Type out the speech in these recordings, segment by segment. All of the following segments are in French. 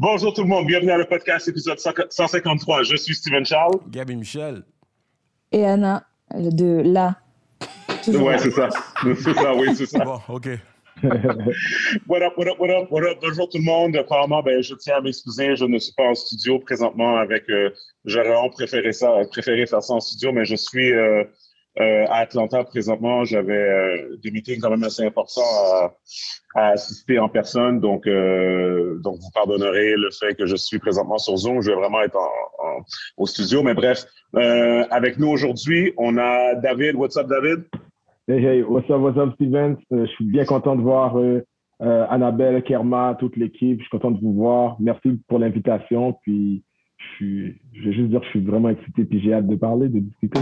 Bonjour tout le monde, bienvenue à le podcast épisode 153. Je suis Steven Charles. Gabi Michel. Et Anna, de là. Ouais, c'est ça. C'est ça, oui, c'est ça. Bon, OK. what up, what up, what up, what up? Bonjour tout le monde. Apparemment, ben, je tiens à m'excuser. Je ne suis pas en studio présentement avec. Euh, J'aurais préféré ça, préféré faire ça en studio, mais je suis euh, euh, à Atlanta présentement. J'avais euh, des meetings quand même assez importants à, assister en personne, donc euh, donc vous pardonnerez le fait que je suis présentement sur Zoom. Je vais vraiment être au studio, mais bref. Avec nous aujourd'hui, on a David. What's up, David? Hey, hey, what's up, what's up, Steven? Je suis bien content de voir Annabelle, Kerma, toute l'équipe. Je suis content de vous voir. Merci pour l'invitation. Puis, je, je vais juste dire que je suis vraiment excité puis j'ai hâte de parler, de discuter.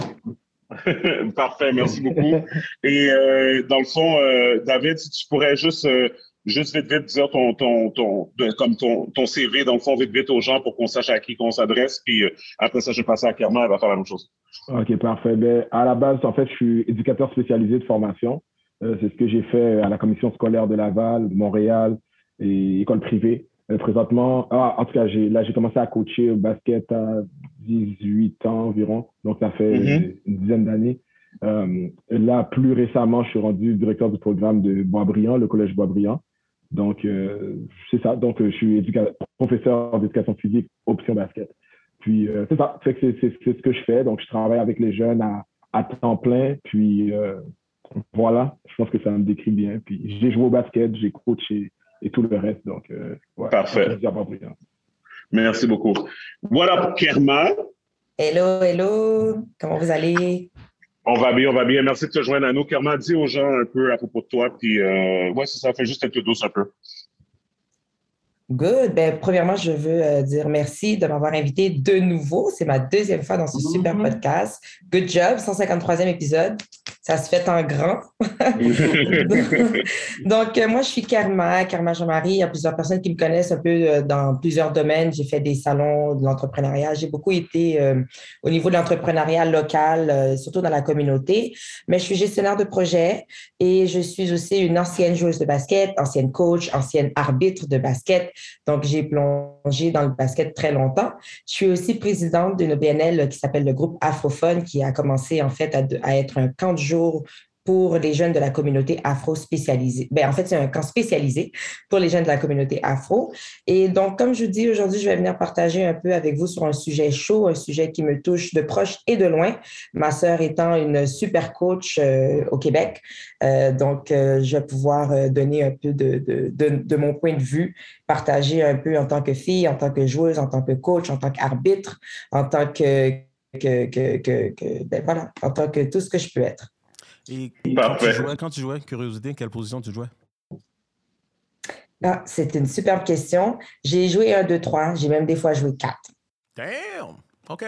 Parfait, merci beaucoup. Et euh, dans le fond, euh, David, si tu pourrais juste, euh, juste vite, vite dire ton, ton, ton, comme ton, ton CV, dans le fond, vite, vite aux gens pour qu'on sache à qui qu'on s'adresse. Puis après ça, je vais passer à Kerma, elle va faire la même chose. OK, parfait. Ben, à la base, en fait, je suis éducateur spécialisé de formation. C'est ce que j'ai fait à la commission scolaire de Laval, Montréal et école privée. Euh, présentement, ah, en tout cas, j'ai, là, j'ai commencé à coacher au basket à 18 ans environ. Donc, ça fait Mhm. une dizaine d'années. Euh, là, plus récemment, je suis rendu directeur du programme de Boisbriand, le collège Boisbriand. Donc, euh, c'est ça. Donc, je suis professeur d'éducation physique, option basket. Puis, euh, c'est ça. C'est, c'est, c'est ce que je fais. Donc, je travaille avec les jeunes à, à temps plein. Puis, voilà. Je pense que ça me décrit bien. Puis, j'ai joué au basket, j'ai coaché et tout le reste. Donc, euh, ouais. Parfait. Boisbriand. Merci beaucoup. Voilà, Kerma. Hello, hello, comment vous allez? On va bien, on va bien. Merci de te joindre à nous. Kerma, dis aux gens un peu à propos de toi. Puis, euh, ouais, c'est ça, fait juste être douce un peu. Good. Ben, premièrement, je veux euh, dire merci de m'avoir invité de nouveau. C'est ma deuxième fois dans ce super podcast. Good job, 153e épisode. Ça se fait en grand. Donc, euh, moi, je suis Karma, Karma Jean-Marie. Il y a plusieurs personnes qui me connaissent un peu euh, dans plusieurs domaines. J'ai fait des salons de l'entrepreneuriat. J'ai beaucoup été euh, au niveau de l'entrepreneuriat local, euh, surtout dans la communauté. Mais je suis gestionnaire de projet et je suis aussi une ancienne joueuse de basket, ancienne coach, ancienne arbitre de basket. Donc, j'ai plongé dans le basket très longtemps. Je suis aussi présidente d'une BNL qui s'appelle le groupe Afrophone, qui a commencé en fait à, à être un camp de pour les jeunes de la communauté afro spécialisée. Ben, en fait, c'est un camp spécialisé pour les jeunes de la communauté afro. Et donc, comme je vous dis, aujourd'hui, je vais venir partager un peu avec vous sur un sujet chaud, un sujet qui me touche de proche et de loin. Ma sœur étant une super coach euh, au Québec. Euh, donc, euh, je vais pouvoir donner un peu de, de, de, mon point de vue, partager un peu en tant que fille, en tant que joueuse, en tant que coach, en tant qu'arbitre, en tant que, que, que- ben voilà, en tant que tout ce que je peux être. Et quand tu, jouais, quand tu jouais, curiosité, quelle position tu jouais? Ah, c'est une superbe question. J'ai joué un, deux, trois. J'ai même des fois joué quatre. Damn! OK.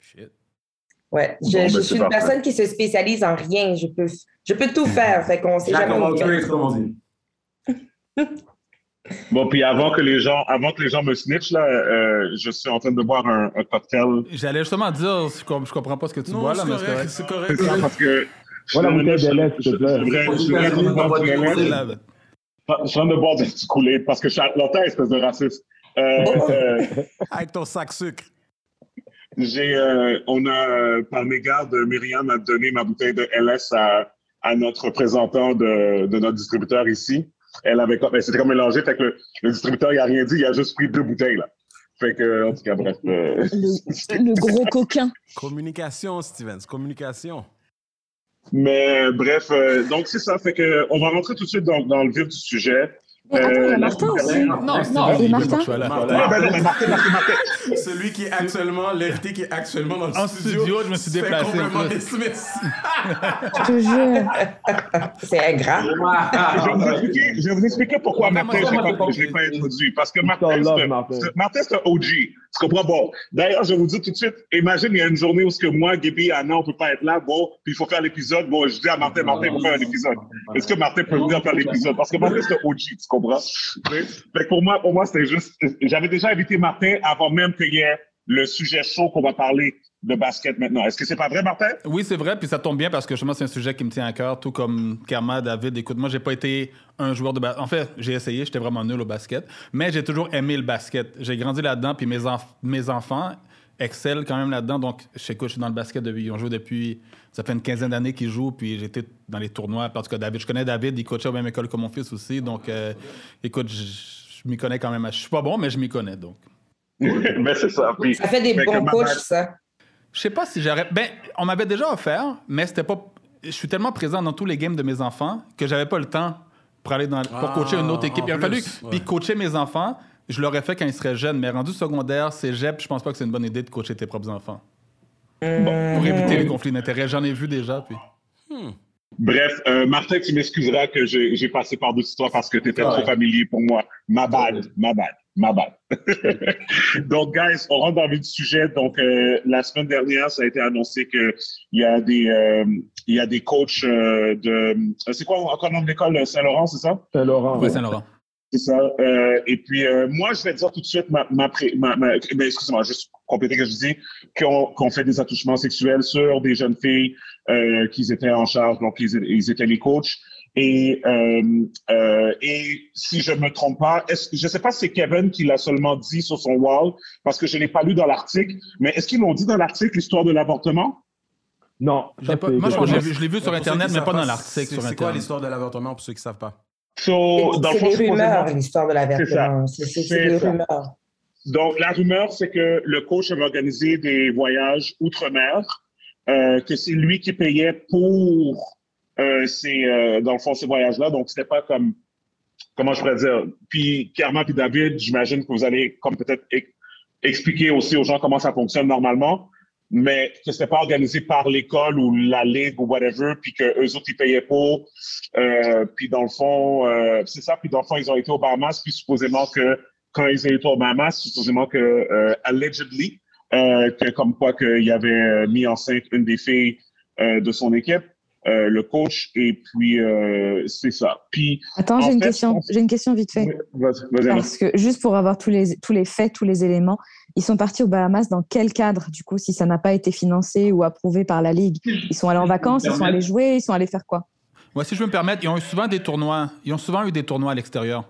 Shit. Ouais, je, Bon, ben, je c'est suis une parfait. personne qui se spécialise en rien. Je peux, je peux tout faire. Fait qu'on sait jamais. of all trades, comme on dit. Bon, puis avant que les gens, avant que les gens me snitch, là, euh, je suis en train de boire un, un cocktail. J'allais justement dire, je com- je comprends pas ce que tu bois là, mais c'est correct. c'est C'est correct. ça, parce que. Voilà, je- bouteille je- de lait, s'il te je- plaît. je je de lait, boire du lait. lait. Je suis en train de boire du petit couler parce que je suis à Atlanta, espèce de raciste. Euh, euh, Avec ton sac sucre. j'ai, euh, on a, par mégarde, Myriam a donné ma bouteille de LS à, à notre représentant de, de notre distributeur ici. Elle avait, comme- elle s'était comme mélangé, fait que le, le distributeur, il a rien dit, il a juste pris deux bouteilles, là. Fait que, en tout cas, bref. euh, Le, le gros coquin. Communication, Stevens, communication. Mais bref, euh, donc c'est ça. Fait que on va rentrer tout de suite dans, dans le vif du sujet. Mais attends, il y Euh, a Martin aussi. Non, non, il. Ah, Martin. Celui qui est actuellement, l'invité qui est actuellement dans le En studio. studio, je me suis déplacé, complètement dismiss. Je te jure. C'est ingrat. Je vais vous expliquer, je vais vous expliquer pourquoi Martin, je Martin, l'ai pas, introduit. Parce que Martin, c'est un OG. Tu comprends? Bon, d'ailleurs, je vous dire tout de suite, imagine, il y a une journée où ce que moi, Gaby, Anna, on peut pas être là. Bon, puis il faut faire l'épisode. Bon, je dis à Martin, Martin, il faut faire un épisode. Est-ce que Martin peut venir faire l'épisode? Parce que Martin, c'est OG, tu comprends? Que pour moi, pour moi, c'était juste, j'avais déjà invité Martin avant même qu'il y ait le sujet chaud qu'on va parler de basket maintenant. Est-ce que c'est pas vrai, Martin? Oui, c'est vrai, puis ça tombe bien parce que justement, c'est un sujet qui me tient à cœur, tout comme Karma, David. Écoute, moi, j'ai pas été un joueur de basket. En fait, j'ai essayé, j'étais vraiment nul au basket, mais j'ai toujours aimé le basket. J'ai grandi là-dedans, puis mes, enf- mes enfants excellent quand même là-dedans. Donc, je sais quoi, je suis dans le basket depuis. Ils ont joué depuis. Ça fait une quinzaine d'années qu'ils jouent, puis j'étais dans les tournois. Parce que David, je connais David, il coachait à la même école que mon fils aussi. Donc, euh, écoute, je, je m'y connais quand même. Je suis pas bon, mais je m'y connais, donc. mais c'est ça. Puis, Ça fait des bons ma- coachs, ça. Je sais pas si j'aurais. Ben, on m'avait déjà offert, mais c'était pas. Je suis tellement présent dans tous les games de mes enfants que j'avais pas le temps pour aller dans pour Ah, coacher une autre équipe. en Il a fallu puis coacher mes enfants. Je l'aurais fait quand ils seraient jeunes, mais rendu secondaire, cégep, je pense pas que c'est une bonne idée de coacher tes propres enfants. Pour éviter les conflits d'intérêts, j'en ai vu déjà. Puis... Bref, euh, Martin, tu m'excuseras que j'ai j'ai passé par-dessus toi parce que tu étais trop familier pour moi. Ma bad, ma bad, ma bad. Donc, guys, on rentre dans le sujet. Donc, euh, la semaine dernière, ça a été annoncé qu'il y a des, euh, il y a des coachs euh, de... C'est quoi encore le nom de l'école Saint-Laurent, c'est ça? Saint-Laurent. Ouais, Saint-Laurent. C'est ça. Euh, et puis, euh, moi, je vais dire tout de suite, ma, ma, pré- ma, ma- excusez-moi, juste compléter ce que je dis, qu'on qu'on fait des attouchements sexuels sur des jeunes filles euh, qui étaient en charge, donc ils, ils étaient les coachs. Et, euh, euh, et si je me trompe pas, est-ce, je sais pas si c'est Kevin qui l'a seulement dit sur son wall, parce que je l'ai pas lu dans l'article, mais est-ce qu'ils l'ont dit dans l'article, l'histoire de l'avortement? Non. Ça, pas- moi, je l'ai vu- je l'ai vu sur Internet, mais pas dans l'article c'est- sur C'est quoi l'histoire de l'avortement pour ceux qui savent pas? So, dans le C'est des rumeurs, l'histoire de l'avortement. C'est C'est c'est- C'est c'est des rumeurs. Donc, la rumeur, c'est que le coach avait organisé des voyages outre-mer, euh, que c'est lui qui payait pour euh, ces, euh, dans le fond, ces voyages-là. Donc, c'était pas comme, comment je pourrais dire? Puis, Karma puis David, j'imagine que vous allez comme peut-être ex- expliquer aussi aux gens comment ça fonctionne normalement, mais que c'était pas organisé par l'école ou la ligue ou whatever, puis que eux autres, ils payaient pour. Euh, puis, dans le fond, c'est ça. Puis, dans le fond, ils ont été aux Bahamas, puis supposément que quand ils étaient aux Bahamas, supposément que, allegedly, que comme quoi qu'il avait mis enceinte une des filles de son équipe, euh, le coach, et puis euh, c'est ça. Puis, Attends, En j'ai une fait, question. J'ai une question vite fait. Parce que juste pour avoir tous les, tous les faits, tous les éléments, ils sont partis aux Bahamas dans quel cadre, du coup, si ça n'a pas été financé ou approuvé par la Ligue? Ils sont allés en vacances, ils sont allés jouer, ils sont allés faire quoi? Ouais, si je veux me permettre, ils ont eu souvent des tournois. Ils ont souvent eu des tournois à l'extérieur.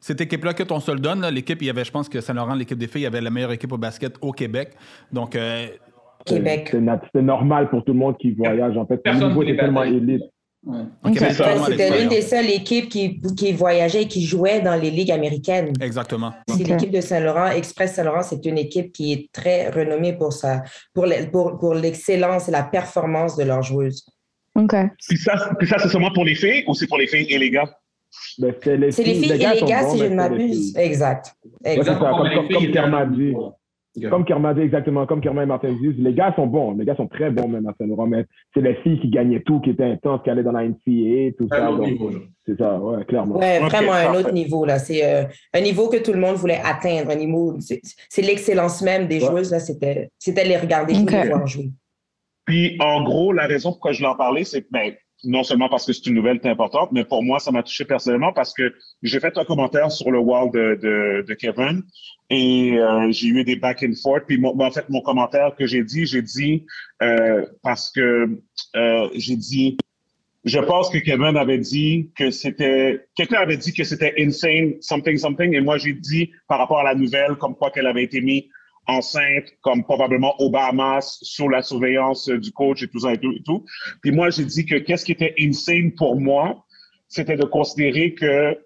Cette équipe-là que on se le donne, là, l'équipe, il y avait, je pense que Saint-Laurent, l'équipe des filles, il y avait la meilleure équipe au basket au Québec. Donc, euh, Québec. C'est normal pour tout le monde qui voyage. En fait, le niveau est tellement élite. C'était l'une des seules équipes qui, qui voyageait et qui jouait dans les ligues américaines. Exactement. C'est l'équipe de Saint-Laurent. Express Saint-Laurent, c'est une équipe qui est très renommée pour, sa, pour, le- pour, pour l'excellence et la performance de leurs joueuses. Ok. Puis ça, puis ça c'est seulement pour les filles ou c'est pour les filles et les gars? Ben, c'est les filles et les gars, si je ne m'abuse. Exact. Exact. ça, comme, comme, comme dit. Comme Kerma dit, exactement. Comme Kerma et Martin disent, les gars sont bons. Les gars sont très bons, même à Saint-Laurent. Mais c'est les filles qui gagnaient tout, qui étaient intenses, qui allaient dans la NCAA, tout Un ça. autre donc, niveau, là. C'est ça, ouais, clairement. Ouais, vraiment un autre niveau. là. C'est euh, un niveau que tout le monde voulait atteindre. Un niveau, c'est c'est l'excellence même des Ouais. joueuses. là. C'était c'était les regarder les voir jouer. Puis, en gros, la raison pourquoi je l'en parlais, c'est ben, non seulement parce que c'est une nouvelle importante, mais pour moi, ça m'a touché personnellement parce que j'ai fait un commentaire sur le wall de, de, de Kevin et euh, j'ai eu des back and forth. Puis, mon- ben, en fait, mon commentaire que j'ai dit, j'ai dit euh, parce que euh, j'ai dit, je pense que Kevin avait dit que c'était, quelqu'un avait dit que c'était insane, something, something, et moi j'ai dit par rapport à la nouvelle, comme quoi qu'elle avait été mise enceinte, comme probablement aux Bahamas, sous la surveillance du coach et tout ça et tout. Et tout. Puis moi, j'ai dit que qu'est-ce qui était insane pour moi, c'était de considérer que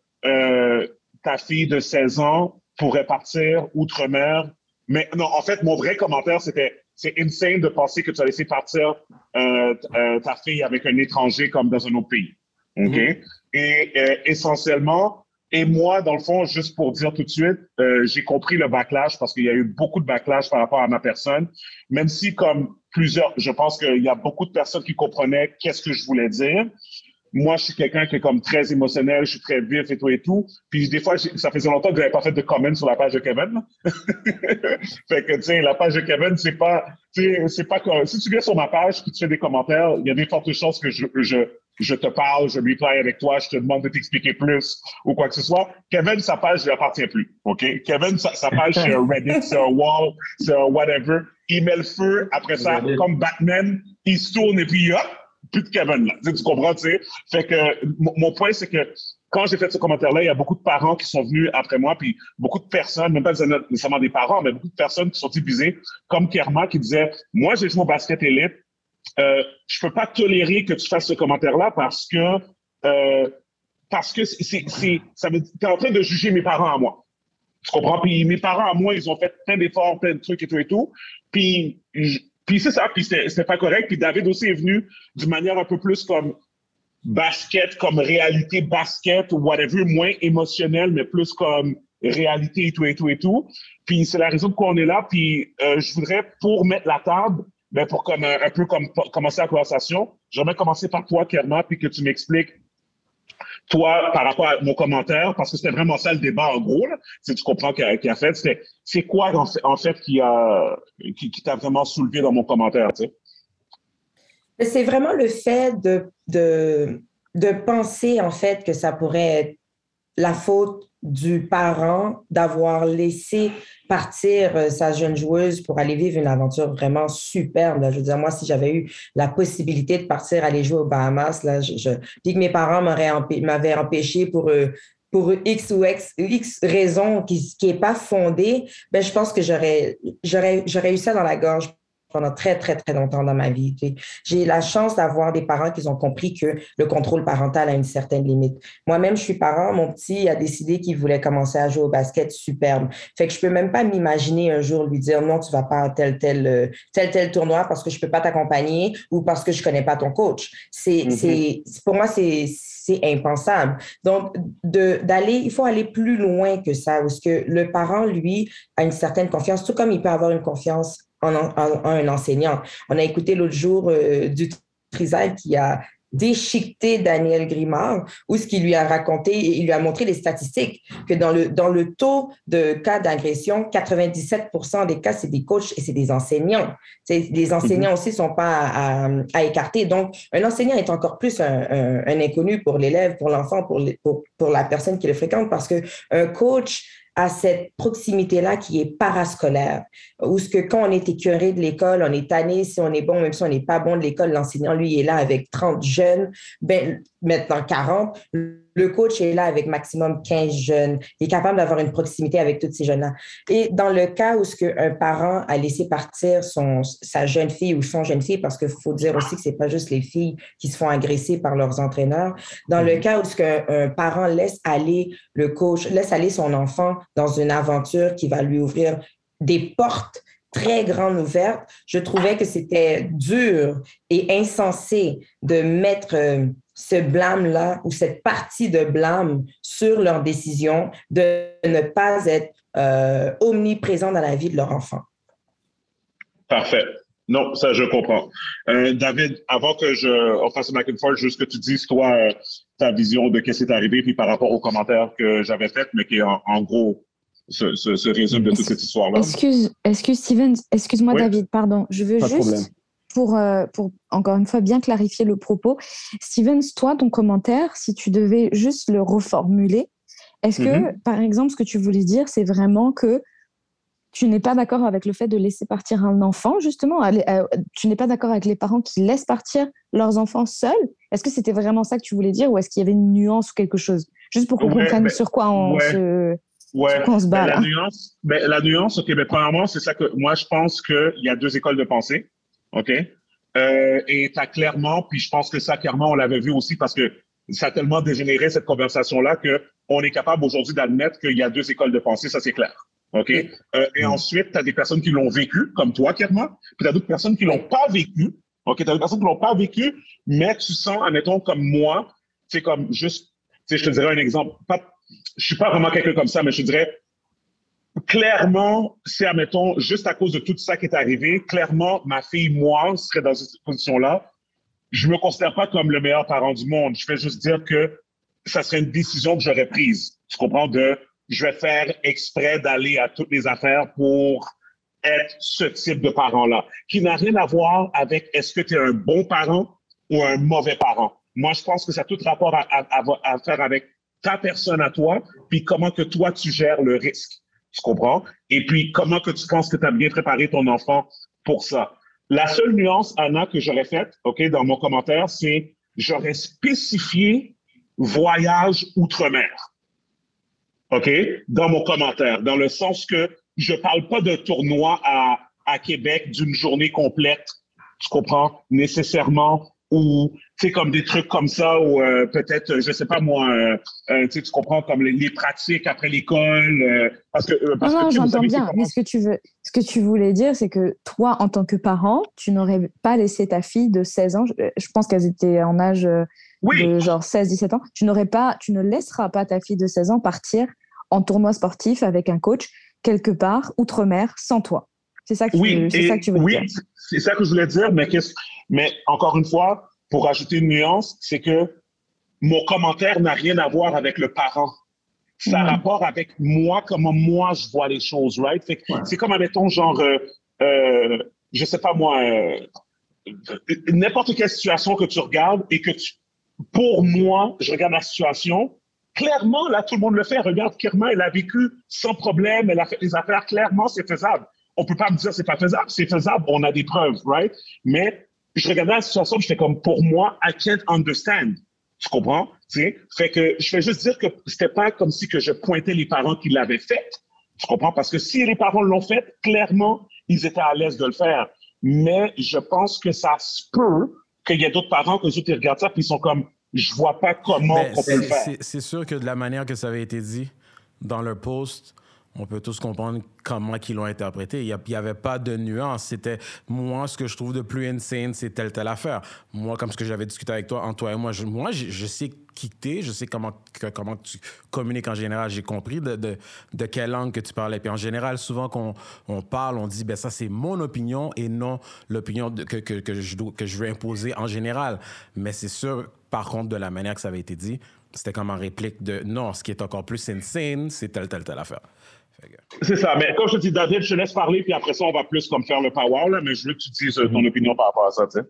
ta fille de 16 ans pourrait partir outre-mer. Mais non, en fait, mon vrai commentaire, c'était c'est insane de penser que tu as laissé partir euh, euh, ta fille avec un étranger comme dans un autre pays. OK? Et euh, essentiellement, et moi, dans le fond, juste pour dire tout de suite, euh, j'ai compris le backlash parce qu'il y a eu beaucoup de backlash par rapport à ma personne, même si comme plusieurs, je pense qu'il y a beaucoup de personnes qui comprenaient qu'est-ce que je voulais dire. Moi, je suis quelqu'un qui est comme très émotionnel, je suis très vif et tout et tout. Puis des fois, ça faisait longtemps que j'avais pas fait de comment sur la page de Kevin. fait que, tu sais, la page de Kevin, c'est pas, c'est pas comme, si tu viens sur ma page puis tu fais des commentaires, il y a des fortes chances que je, je, je te parle, je parle avec toi, je te demande de t'expliquer plus ou quoi que ce soit. Kevin, sa page ne lui appartient plus. OK? Kevin, sa, sa page, c'est un Reddit, c'est un wall, c'est un whatever. Il met le feu. Après ça, comme Batman, il se tourne et puis hop, plus de Kevin là. Tu, comprends, tu sais? Fait que mon, point, c'est que quand j'ai fait ce commentaire-là, il y a beaucoup de parents qui sont venus après moi, puis beaucoup de personnes, même pas nécessairement des parents, mais beaucoup de personnes qui sont épuisées, comme Kerma, qui disait, moi, j'ai joué au basket élite, euh, je peux pas tolérer que tu fasses ce commentaire-là parce que euh, parce que c'est t'es en train de juger mes parents à moi. Tu comprends? Puis mes parents à moi, ils ont fait plein d'efforts, plein de trucs et tout et tout. Puis puis c'est ça, puis c'était pas correct. Puis David aussi est venu d'une manière un peu plus comme basket, comme réalité basket ou whatever, moins émotionnel, mais plus comme réalité et tout et tout et tout. Puis c'est la raison pour quoi on est là. Puis euh, je voudrais, pour mettre la table, mais ben, pour comme, un, peu comme commencer la conversation, j'aimerais commencer par toi, Kerma, puis que tu m'expliques toi, par rapport à mon commentaire, parce que c'était vraiment ça le débat en gros, si tu comprends qu'il a, a, fait, c'est quoi en fait, qui a t'a vraiment soulevé dans mon commentaire, tu sais? C'est vraiment le fait de, de penser en fait que ça pourrait être la faute du parent d'avoir laissé partir euh, sa jeune joueuse pour aller vivre une aventure vraiment superbe. Je veux dire, moi, si j'avais eu la possibilité de partir aller jouer aux Bahamas, là, je, je dis que mes parents m'avaient empêché pour euh, pour X ou X, X raison qui n'est pas fondée, ben, je pense que j'aurais, j'aurais, j'aurais eu ça dans la gorge pendant très, très, très longtemps dans ma vie. J'ai la chance d'avoir des parents qui ont compris que le contrôle parental a une certaine limite. Moi-même, je suis parent. Mon petit a décidé qu'il voulait commencer à jouer au basket superbe. Fait que je peux même pas m'imaginer un jour lui dire non, tu vas pas à tel, tel, euh, tel, tel tournoi parce que je peux pas t'accompagner ou parce que je connais pas ton coach. C'est, mm-hmm. c'est, pour moi, c'est, c'est impensable. Donc, d'aller, il faut aller plus loin que ça, parce que le parent, lui, a une certaine confiance, tout comme il peut avoir une confiance en, un enseignant. On a écouté l'autre jour euh, du Trisac qui a déchiqueté Daniel Grimard, ou ce qu'il lui a raconté, et il lui a montré les statistiques, que dans le, dans le taux de cas d'agression, 97% des cas, c'est des coachs et c'est des enseignants. les enseignants aussi ne sont pas à, écarter. Donc, un enseignant est encore plus un, inconnu pour l'élève, pour l'enfant, pour, pour, pour la personne qui le fréquente, parce qu'un coach à cette proximité-là qui est parascolaire, où ce que quand on est écœuré de l'école, on est tanné, si on est bon, même si on n'est pas bon de l'école, l'enseignant, lui, est là avec 30 jeunes, ben, maintenant 40, le coach est là avec maximum 15 jeunes. Il est capable d'avoir une proximité avec tous ces jeunes-là. Et dans le cas où ce qu'un parent a laissé partir son, sa jeune fille ou son jeune fille, parce qu'il faut dire aussi que c'est pas juste les filles qui se font agresser par leurs entraîneurs, dans le mhm. cas où ce qu'un parent laisse aller le coach, laisse aller son enfant dans une aventure qui va lui ouvrir des portes très grandes ouvertes, je trouvais que c'était dur et insensé de mettre euh, ce blâme-là ou cette partie de blâme sur leur décision de ne pas être euh, omniprésent dans la vie de leur enfant. Parfait. Non, ça, je comprends. Euh, David, avant que je on fasse forth, juste que tu dises, toi, euh, ta vision de ce qui est arrivé, puis par rapport aux commentaires que j'avais faits, mais qui, en, en gros, se, se, résume de toute cette histoire-là. Excuse, excuse Steven, excuse-moi, David, pardon. Je veux juste pour, euh, pour, encore une fois, bien clarifier le propos. Stevens, toi, ton commentaire, si tu devais juste le reformuler, est-ce que, mm-hmm. par exemple, ce que tu voulais dire, c'est vraiment que tu n'es pas d'accord avec le fait de laisser partir un enfant, justement euh, Tu n'es pas d'accord avec les parents qui laissent partir leurs enfants seuls? Est-ce que c'était vraiment ça que tu voulais dire ou est-ce qu'il y avait une nuance ou quelque chose? Juste pour qu'on comprenne sur quoi on se... Ouais, se bat, la nuance, la nuance, ok, mais premièrement, c'est ça que moi je pense qu'il y a deux écoles de pensée. OK? Euh, et tu as clairement, puis je pense que ça, clairement, on l'avait vu aussi parce que ça a tellement dégénéré cette conversation-là qu'on est capable aujourd'hui d'admettre qu'il y a deux écoles de pensée, ça c'est clair. OK? Euh, et mm. ensuite, tu as des personnes qui l'ont vécu, comme toi, clairement, puis tu as d'autres personnes qui l'ont pas vécu. OK? Tu as des personnes qui l'ont pas vécu, mais tu sens, admettons, comme moi, c'est comme juste, tu sais, je te dirais un exemple. Pas, je suis pas vraiment quelqu'un comme ça, mais je te dirais, clairement, c'est, admettons, juste à cause de tout ça qui est arrivé, clairement, ma fille, moi, serait dans cette position-là. Je me considère pas comme le meilleur parent du monde. Je vais juste dire que ça serait une décision que j'aurais prise. Tu comprends? De, je vais faire exprès d'aller à toutes les affaires pour être ce type de parent-là, qui n'a rien à voir avec est-ce que tu es un bon parent ou un mauvais parent. Moi, je pense que ça a tout rapport à, faire avec ta personne à toi, puis comment que toi, tu gères le risque. Tu comprends? Et puis, comment que tu penses que tu as bien préparé ton enfant pour ça? La seule nuance, Anna, que j'aurais faite, OK, dans mon commentaire, c'est j'aurais spécifié voyage outre-mer. OK? Dans mon commentaire, dans le sens que je parle pas de tournoi à, à Québec d'une journée complète, tu comprends, nécessairement, ou tu sais comme des trucs comme ça ou euh, peut-être je sais pas moi euh, euh tu comprends comme les, pratiques après l'école euh, parce que parce non, j'entends bien. mais ce que tu veux ce que tu voulais dire c'est que toi en tant que parent tu n'aurais pas laissé ta fille de 16 ans je, pense qu'elles étaient en âge de genre 16 17 ans. Tu n'aurais pas tu ne laisseras pas ta fille de 16 ans partir en tournoi sportif avec un coach quelque part outre-mer sans toi. C'est ça que oui, tu, ça que tu veux oui, dire. c'est ça que je voulais dire, mais, mais encore une fois, pour ajouter une nuance, c'est que mon commentaire n'a rien à voir avec le parent. Ça a mm. rapport avec moi, comment moi je vois les choses, right? C'est comme, admettons, genre, euh, euh, je sais pas moi, euh, n'importe quelle situation que tu regardes et que tu, pour moi, je regarde la situation, clairement, là, tout le monde le fait. Regarde, Kirma, elle a vécu sans problème, elle a fait des affaires, clairement, c'est faisable on peut pas me dire c'est pas faisable. C'est faisable, on a des preuves, right? Mais je regardais la situation, j'étais comme, pour moi, I can't understand. Tu comprends? sais? Fait que je vais juste dire que c'était pas comme si que je pointais les parents qui l'avaient fait. Tu comprends? Parce que si les parents l'ont fait, clairement, ils étaient à l'aise de le faire. Mais je pense que ça se peut qu'il y ait d'autres parents que ils regardent ça puis ils sont comme, je vois pas comment on peut le faire. C'est sûr que de la manière que ça avait été dit dans leur post, on peut tous comprendre comment ils l'ont interprété. Il n'y avait pas de nuance. C'était, moi, ce que je trouve de plus insane, c'est telle, telle affaire. Moi, comme ce que j'avais discuté avec toi, Antoine et moi, je, moi, je, sais qui t'es, je sais comment, comment tu communiques en général. J'ai compris de, de, quelle langue que tu parlais. Puis en général, souvent qu'on on parle, on dit, ben ça, c'est mon opinion et non l'opinion que, que, que, je, que je veux imposer en général. Mais c'est sûr, par contre, de la manière que ça avait été dit, c'était comme en réplique de non, ce qui est encore plus insane, c'est telle, telle, telle affaire. C'est ça. Mais comme je te dis, David, je te laisse parler, puis après ça, on va plus comme faire le power, là, mais je veux que tu dises euh, ton mhm. opinion par rapport à ça, tu sais.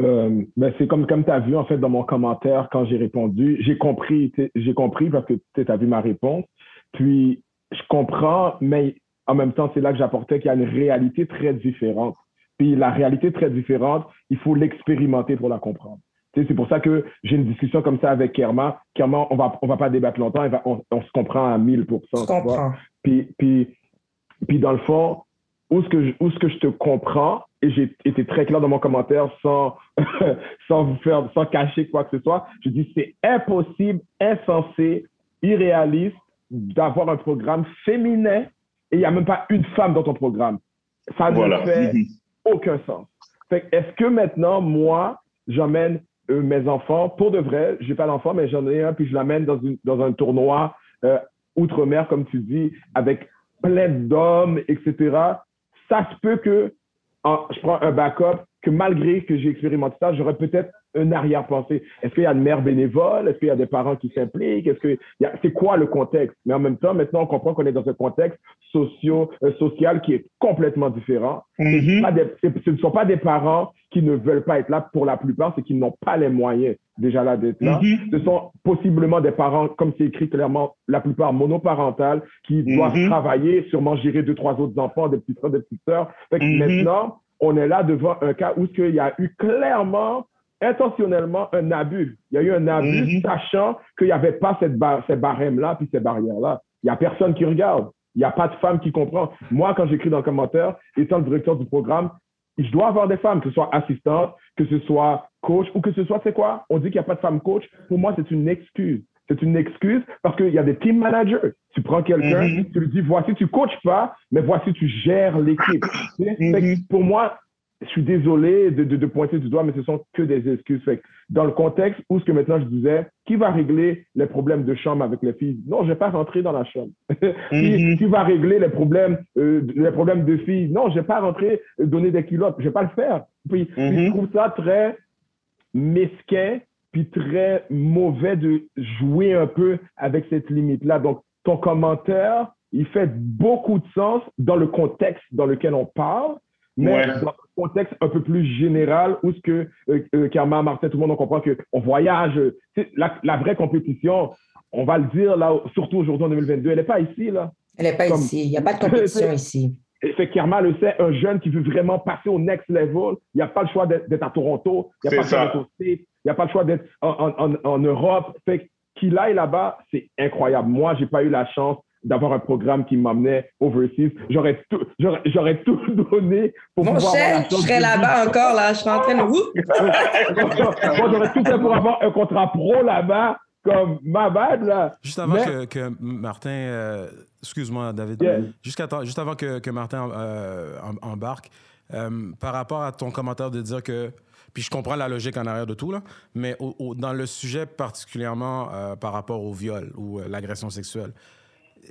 Euh, ben c'est comme, comme tu as vu, en fait, dans mon commentaire, quand j'ai répondu, j'ai compris, j'ai compris parce que tu as vu ma réponse. Puis, je comprends, mais en même temps, c'est là que j'apportais qu'il y a une réalité très différente. Puis, la réalité très différente, il faut l'expérimenter pour la comprendre. C'est pour ça que j'ai une discussion comme ça avec Kerma. Kerma, on va, on va pas débattre longtemps, on, on, se comprend à 1000 Je comprends. Puis, puis, puis dans le fond, où est-ce que, je, où ce que je te comprends, et j'ai été très clair dans mon commentaire sans, sans vous faire, sans cacher quoi que ce soit, je dis c'est impossible, insensé, irréaliste d'avoir un programme féminin et il n'y a même pas une femme dans ton programme. Ça ne fait mhm. aucun sens. Est-ce que maintenant, moi, j'emmène euh, mes enfants, pour de vrai, j'ai pas d'enfant, mais j'en ai un, puis je l'amène dans, une, dans un tournoi euh, outre-mer, comme tu dis, avec plein d'hommes, etc. Ça se peut que je prends un backup, que malgré que j'ai expérimenté ça, j'aurais peut-être un arrière-pensée. Est-ce qu'il y a une mère bénévole? Est-ce qu'il y a des parents qui s'impliquent? Est-ce que c'est quoi le contexte? Mais en même temps, maintenant, on comprend qu'on est dans un contexte socio, euh, social qui est complètement différent. Mm-hmm. ce ne sont pas des parents qui ne veulent pas être là pour la plupart, c'est qu'ils n'ont pas les moyens déjà là d'être là. Mm-hmm. Ce sont possiblement des parents, comme c'est écrit clairement, la plupart monoparentales, qui doivent mm-hmm. travailler, sûrement gérer deux, trois autres enfants, des petits frères, des petites sœurs. maintenant, on est là devant un cas où il y a eu clairement intentionnellement un abus. Il y a eu un abus mhm. sachant qu'il n'y avait pas cette ces barèmes-là puis ces barrières-là. Il n'y a personne qui regarde. Il n'y a pas de femme qui comprend. Moi, quand j'écris dans le commentaire, étant le directeur du programme, je dois avoir des femmes, que ce soit assistantes, que ce soit coach ou que ce soit, c'est quoi? On dit qu'il n'y a pas de femme coach. Pour moi, c'est une excuse. C'est une excuse parce qu'il y a des team managers. Tu prends quelqu'un, mhm. tu lui dis, voici, tu coaches pas, mais voici, tu gères l'équipe. Mhm. Pour moi, je suis désolé de, de, pointer du doigt, mais ce sont que des excuses. Fait dans le contexte où ce que maintenant je disais, qui va régler les problèmes de chambre avec les filles? Non, je vais pas rentrer dans la chambre. qui, qui, va régler les problèmes, euh, les problèmes de filles? Non, je vais pas rentrer euh, donner des culottes. Je vais pas le faire. Puis, je trouve ça très mesquin, puis très mauvais de jouer un peu avec cette limite-là. Donc, ton commentaire, il fait beaucoup de sens dans le contexte dans lequel on parle mais dans un contexte un peu plus général où ce que euh, euh, Karma, Martin, tout le monde, on comprend qu'on voyage. La, la, vraie compétition, on va le dire là, surtout aujourd'hui en 2022, elle n'est pas ici. là. Elle n'est pas ici. Il n'y a pas de compétition ici. Et fait Kerma le sait, un jeune qui veut vraiment passer au next level, il n'y a pas le choix d'être à Toronto, il n'y a pas le choix d'être au il n'y a pas le choix d'être en, en, en, Europe. Fait qu'il aille là-bas, c'est incroyable. Moi, je n'ai pas eu la chance d'avoir un programme qui m'amenait overseas. J'aurais tout, j'aurais, tout donné pour Mon pouvoir chef, je serais là-bas encore, là. Je serais en train de... Moi, j'aurais tout fait pour avoir un contrat pro là-bas, comme ma bad, là. Juste avant que, que, Martin... Euh, excuse-moi, David. Juste, juste, avant que, que Martin euh, embarque, euh, par rapport à ton commentaire de dire que puis je comprends la logique en arrière de tout, là, mais dans le sujet particulièrement par rapport au viol ou l'agression sexuelle,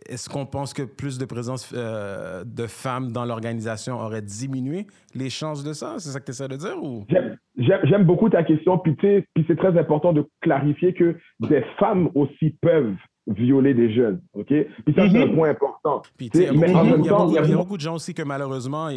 est-ce qu'on pense que plus de présence euh, de femmes dans l'organisation aurait diminué les chances de ça? C'est ça que tu essaies de dire? ou? J'aime beaucoup ta question, puis, puis c'est très important de clarifier que des femmes aussi peuvent violer des jeunes, OK? Puis ça, c'est un mhm. point important. Puis, il y, a beaucoup de gens aussi que malheureusement,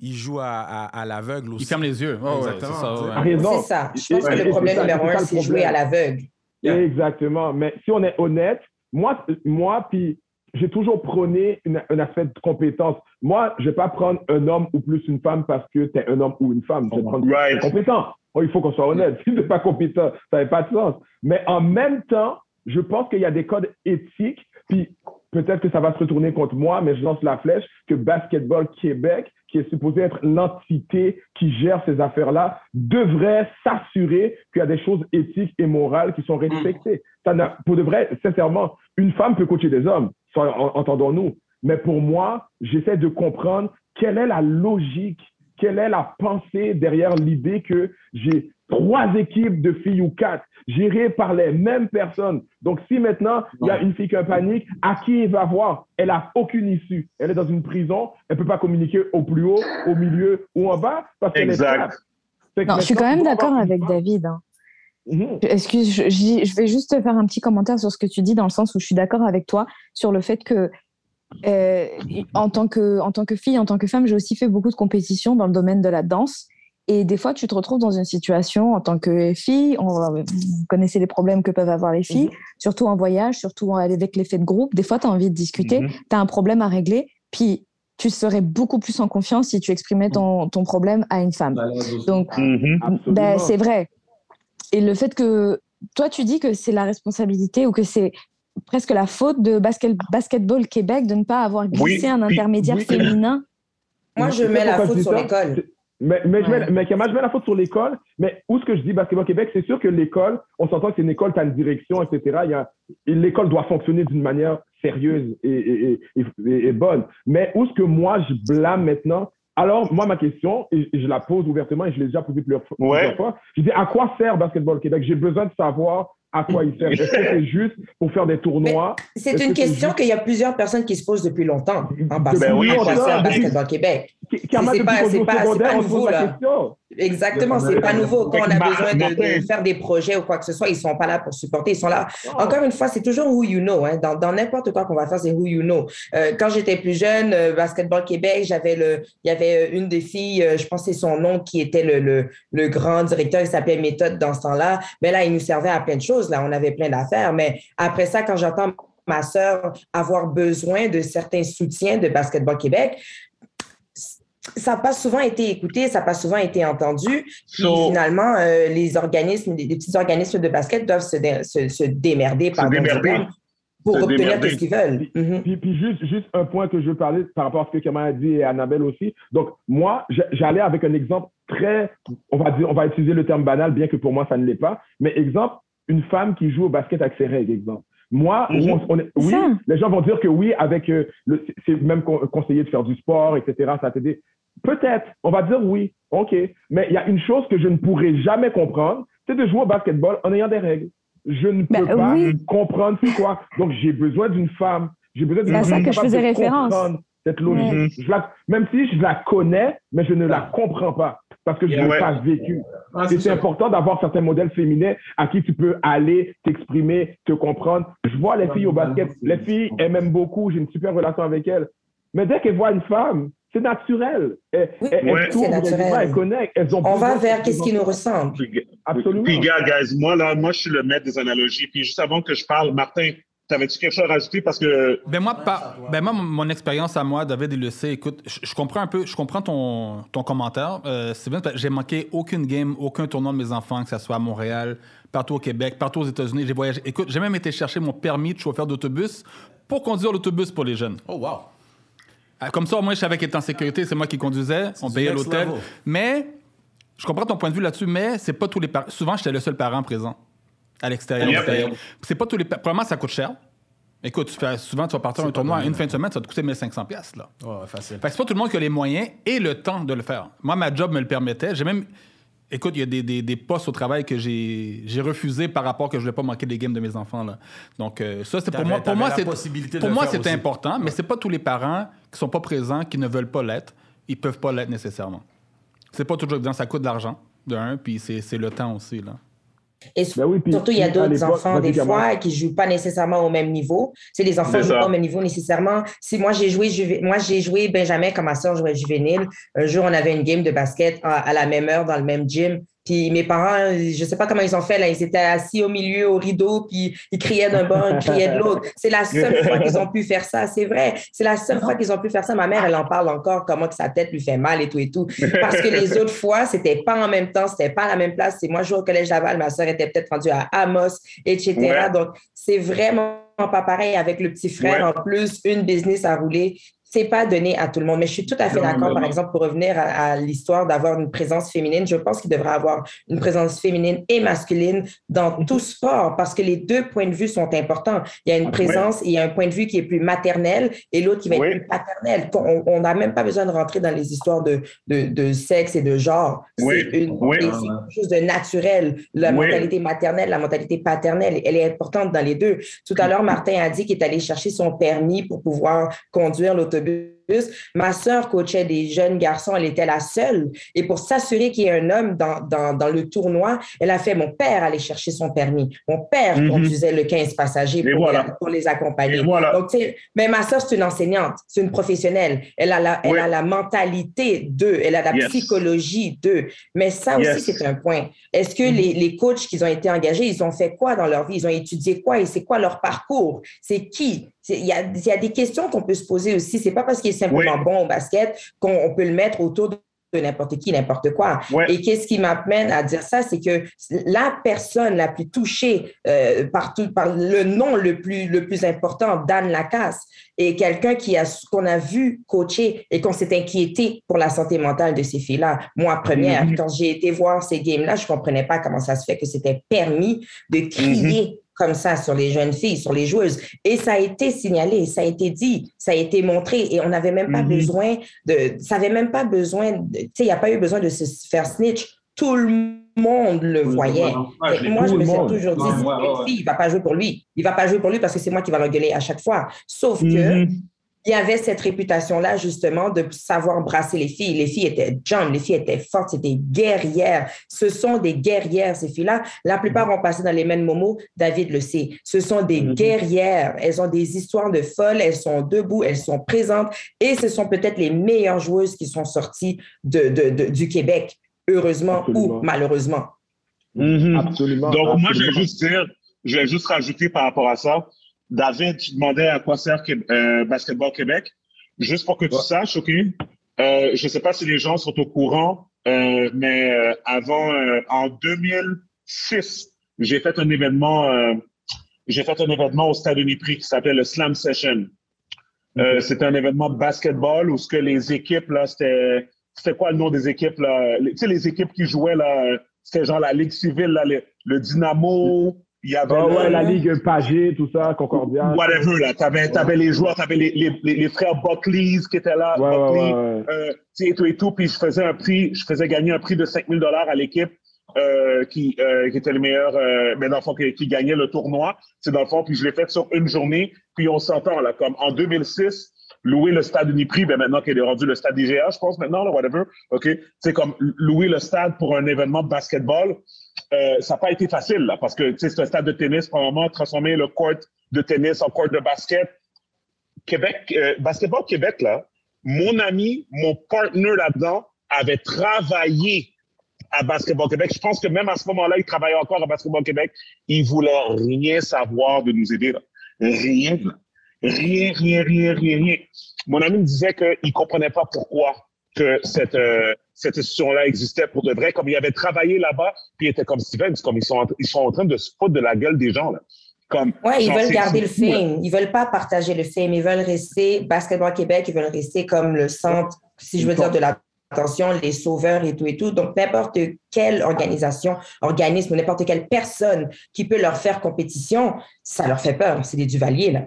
ils, jouent à, l'aveugle aussi. Ils ferment les yeux. Exactement. c'est ça. Je pense que le problème numéro un, c'est jouer à l'aveugle. Exactement. Mais si on est honnête, moi, moi puis j'ai toujours prôné un aspect de compétence. Moi, je ne vais pas prendre un homme ou plus une femme parce que tu es un homme ou une femme. Je vais prendre right. compétent. Oh, il faut qu'on soit honnête. Si tu n'es pas compétent, ça n'a pas de sens. Mais en même temps, je pense qu'il y a des codes éthiques, puis peut-être que ça va se retourner contre moi, mais je lance la flèche, que Basketball Québec, qui est supposé être l'entité qui gère ces affaires-là, devrait s'assurer qu'il y a des choses éthiques et morales qui sont respectées. Ça pour de vrai, sincèrement, une femme peut coacher des hommes entendons-nous. Mais pour moi, j'essaie de comprendre quelle est la logique, quelle est la pensée derrière l'idée que j'ai trois équipes de filles ou quatre gérées par les mêmes personnes. Donc, si maintenant il y a une fille qui a panique, à qui il va voir? Elle a aucune issue. Elle est dans une prison, elle peut pas communiquer au plus haut, au milieu ou en bas parce qu'elle est Non, je suis quand même d'accord avec David. Hein. Mhm. Excuse, je, je, vais juste faire un petit commentaire sur ce que tu dis, dans le sens où je suis d'accord avec toi sur le fait que, euh, en, tant que, en tant que fille, en tant que femme, j'ai aussi fait beaucoup de compétitions dans le domaine de la danse. Et des fois, tu te retrouves dans une situation en tant que fille, on, vous connaissez les problèmes que peuvent avoir les filles, mhm. surtout en voyage, surtout avec l'effet de groupe. Des fois, tu as envie de discuter, mhm. tu as un problème à régler, puis tu serais beaucoup plus en confiance si tu exprimais ton, ton problème à une femme. Donc, ben, c'est vrai et le fait que toi, tu dis que c'est la responsabilité ou que c'est presque la faute de basket, Basketball Québec de ne pas avoir glissé un intermédiaire féminin? Moi, je mets la faute sur l'école. Mais, mais, je mets, mais, je mets la faute sur l'école. Mais où ce que je dis Basketball Québec, c'est sûr que l'école, on s'entend que c'est une école, tu as une direction, etc. L'école doit fonctionner d'une manière sérieuse et, et, et, bonne. Mais où ce que moi, je blâme maintenant, alors, moi, ma question, et je la pose ouvertement, et je l'ai déjà posée plusieurs fois, je dis, à quoi sert Basketball Québec? J'ai besoin de savoir à quoi il sert. Est-ce que c'est juste pour faire des tournois? C'est une question qu'il y a plusieurs personnes qui se posent depuis longtemps en passant. Ben oui, à quoi sert Basketball Québec C'est pas, pas, nouveau, là. Exactement, c'est pas nouveau. Quand on a besoin de, faire des projets ou quoi que ce soit, ils sont pas là pour supporter, ils sont là. Encore une fois, c'est toujours who you know. Hein. Dans n'importe quoi qu'on va faire, c'est who you know. Euh, quand j'étais plus jeune, euh, Basketball Québec, j'avais le, il y avait euh, une des filles, je pense c'est son nom, qui était le, le, le grand directeur, il s'appelait Méthode dans ce temps-là. Mais là, il nous servait à plein de choses. Là, on avait plein d'affaires. Mais après ça, quand j'entends ma sœur avoir besoin de certains soutiens de Basketball Québec, ça n'a pas souvent été écouté, ça n'a pas souvent été entendu. Puis finalement, euh, les organismes, les, petits organismes de basket doivent se, se, démerder, par pour obtenir ce qu'ils veulent. Mhm. Puis, juste, juste un point que je veux parler par rapport à ce que Kamala a dit et Annabelle aussi. Donc, moi, j'allais avec un exemple très, on va dire, on va utiliser le terme banal, bien que pour moi, ça ne l'est pas. Mais exemple, une femme qui joue au basket avec ses règles, exemple. Moi, mhm. on, oui, les gens vont dire que oui, avec euh, c'est même conseillé de faire du sport, etc. Ça t'aider. Peut-être, on va dire oui, ok. Mais il y a une chose que je ne pourrais jamais comprendre, c'est de jouer au basketball en ayant des règles. Je ne peux ben, pas comprendre c'est quoi. Donc j'ai besoin d'une femme. J'ai besoin d'une femme. C'est ça que je faisais référence. Cette logique. même si je la connais, mais je ne la comprends pas parce que je n'ai pas vécu. Ah, c'est important d'avoir certains modèles féminins à qui tu peux aller t'exprimer, te comprendre. Je vois les filles au basket. Les filles, elles m'aiment beaucoup. J'ai une super relation avec elles Mais dès qu'elles voient une femme, c'est naturel. Elles, oui, c'est naturel. Elles ont On va vers qu'est-ce qui nous ressemble. Absolument. Puis, gars, guys, moi, là, moi, je suis le maître des analogies. Puis, juste avant que je parle, Martin, T'avais-tu quelque chose à rajouter? Parce que. Ben moi, ben moi mon expérience à moi, David, il le sait. Écoute, je, comprends un peu, je comprends ton, ton commentaire. Euh, c'est bien, j'ai manqué aucune game, aucun tournoi de mes enfants, que ce soit à Montréal, partout au Québec, partout aux États-Unis. J'ai voyagé. Écoute, j'ai même été chercher mon permis de chauffeur d'autobus pour conduire l'autobus pour les jeunes. Oh, wow. Ah, comme ça, moi, je savais qu'il était en sécurité, c'est moi qui conduisais, on payait l'hôtel. Mais, je comprends ton point de vue là-dessus, mais c'est pas tous les parents. Souvent, j'étais le seul parent présent à l'extérieur. C'est pas tous les. Premièrement, ça coûte cher. Écoute, souvent, tu vas partir un tournoi, une fin de semaine, ça va te coûter 1500 pièces là. Ouais, facile. Fait que c'est pas tout le monde qui a les moyens et le temps de le faire. Moi, ma job me le permettait. J'ai même... Écoute, il y a des, des, des, postes au travail que j'ai refusé par rapport que je voulais pas manquer des games de mes enfants. Là. Donc, euh, ça, c'est pour moi. Pour moi, c'est pour moi, c'est important, mais c'est pas tous les parents qui sont pas présents, qui ne veulent pas l'être. Ils peuvent pas l'être nécessairement. C'est pas toujours évident. Ça coûte de l'argent, d'un, puis c'est le temps aussi. Là. Et ben surtout, il y a d'autres enfants, des fois, qui ne jouent pas nécessairement au même niveau. C'est des enfants qui ne jouent pas au même niveau nécessairement. Si moi, j'ai joué, moi, j'ai joué Benjamin quand ma soeur jouait juvénile. Un jour, on avait une game de basket à la même heure dans le même gym. Puis mes parents, je sais pas comment ils ont fait, là, ils étaient assis au milieu, au rideau, puis ils criaient d'un bord, ils criaient de l'autre. C'est la seule fois qu'ils ont pu faire ça, c'est vrai. C'est la seule fois qu'ils ont pu faire ça. Ma mère, elle en parle encore, comment que sa tête lui fait mal et tout et tout. Parce que les autres fois, c'était pas en même temps, c'était pas à la même place. C'est moi, je joue au Collège Laval, ma soeur était peut-être rendue à Amos, etc. Donc, c'est vraiment pas pareil avec le petit frère. En plus, une business à rouler c'est pas donné à tout le monde. Mais je suis tout à fait d'accord, par exemple, pour revenir à, l'histoire d'avoir une présence féminine, je pense qu'il devrait avoir une présence féminine et masculine dans mhm. tout sport parce que les deux points de vue sont importants. Il y a une présence, il y a un point de vue qui est plus maternel et l'autre qui va être plus paternel. On n'a même pas besoin de rentrer dans les histoires de, de, sexe et de genre. C'est une, quelque chose de naturel. La mentalité maternelle, la mentalité paternelle, elle est importante dans les deux. Tout à l'heure, Martin a dit qu'il est allé chercher son permis pour pouvoir conduire l'auto perceber Ma sœur coachait des jeunes garçons, elle était la seule. Et pour s'assurer qu'il y ait un homme dans, dans, dans, le tournoi, elle a fait mon père aller chercher son permis. Mon père mhm. conduisait le 15 passagers pour, les, pour les accompagner. Donc, mais ma sœur, c'est une enseignante, c'est une professionnelle. Elle a la, elle a la mentalité d'eux, elle a la psychologie d'eux. Mais ça aussi, c'est un point. Est-ce que mhm. les, les coachs qui ont été engagés, ils ont fait quoi dans leur vie? Ils ont étudié quoi? Et c'est quoi leur parcours? C'est qui? Il y, a, des questions qu'on peut se poser aussi. C'est pas parce qu'il est simplement bon au basket qu'on peut le mettre autour de n'importe qui, n'importe quoi. Et qu'est-ce qui m'amène à dire ça, c'est que la personne la plus touchée euh, par, par le nom le plus, le plus important, Dan Lacasse, est quelqu'un qui a qu'on a vu coacher et qu'on s'est inquiété pour la santé mentale de ces filles-là. Moi, première, mm-hmm. quand j'ai été voir ces games-là, je comprenais pas comment ça se fait que c'était permis de crier mm-hmm comme ça sur les jeunes filles, sur les joueuses. Et ça a été signalé, ça a été dit, ça a été montré et on n'avait même pas mhm. besoin de, ça avait même pas besoin, tu sais, il n'y a pas eu besoin de se faire snitch. Tout le monde le voyait. moi, je me suis toujours dit, il ne va pas jouer pour lui. Il ne va pas jouer pour lui parce que c'est moi qui va l'engueuler à chaque fois. Sauf que mhm il y avait cette réputation-là, justement, de savoir brasser les filles. Les filles étaient jeunes, les filles étaient fortes, c'était guerrières. Ce sont des guerrières, ces filles-là. La plupart ont passé dans les mêmes moments, David le sait. Ce sont des mm-hmm. guerrières. Elles ont des histoires de folles, elles sont debout, elles sont présentes et ce sont peut-être les meilleures joueuses qui sont sorties de, du Québec, heureusement ou malheureusement. Mm-hmm. Absolument. Donc, moi, je vais juste dire, je vais juste rajouter par rapport à ça David, tu demandais à quoi sert euh, Basketball Québec. Juste pour que tu saches, OK? Euh, je ne sais pas si les gens sont au courant, euh, mais avant, en 2006, j'ai fait un événement, j'ai fait un événement au Stade Uniprix qui s'appelait le Slam Session. C'était un événement de basketball où ce que les équipes là, c'était, c'était quoi le nom des équipes là? Tu sais les équipes qui jouaient là, c'était genre la Ligue civile là, le Dynamo, il y avait ah la Ligue Pagé, tout ça, Concordia. Whatever, là. T'avais, avais les joueurs, t'avais les, les, les, frères Buckley qui étaient là, Buckley, euh, et tout et tout. Puis je faisais un prix, je faisais gagner un prix de 5000 dollars à l'équipe euh, qui, euh, qui était le meilleur, euh, mais dans le fond, qui, qui gagnait le tournoi. C'est dans le fond, puis je l'ai fait sur une journée. Puis on s'entend, là, comme en 2006, louer le stade Uniprix, ben maintenant qu'il est rendu le stade IGA, je pense maintenant, là, whatever, OK? C'est comme louer le stade pour un événement de basketball, euh, ça n'a pas été facile, là, parce que c'est un stade de tennis, probablement, transformer le court de tennis en court de basket, Québec, euh, Basketball Québec, là, mon ami, mon partner là-dedans avait travaillé à Basketball Québec. Je pense que même à ce moment-là, il travaillait encore à Basketball Québec. Il voulait rien savoir de nous aider. Là. Rien. Rien, rien, rien, rien, rien. Mon ami me disait qu'il ne comprenait pas pourquoi que cette, euh, cette institution-là existait pour de vrai. Comme il avait travaillé là-bas, puis il était comme Steven, comme ils sont, ils sont en train de se foutre de la gueule des gens. Là. Comme, ouais, ils veulent garder le film. Ils veulent pas partager le film. Ils veulent rester Basketball Québec. Ils veulent rester comme le centre, si je veux dire, de la attention, les sauveurs et tout et tout. Donc, n'importe quelle organisation, organisme, n'importe quelle personne qui peut leur faire compétition, ça leur fait peur. C'est des Duvaliers, là.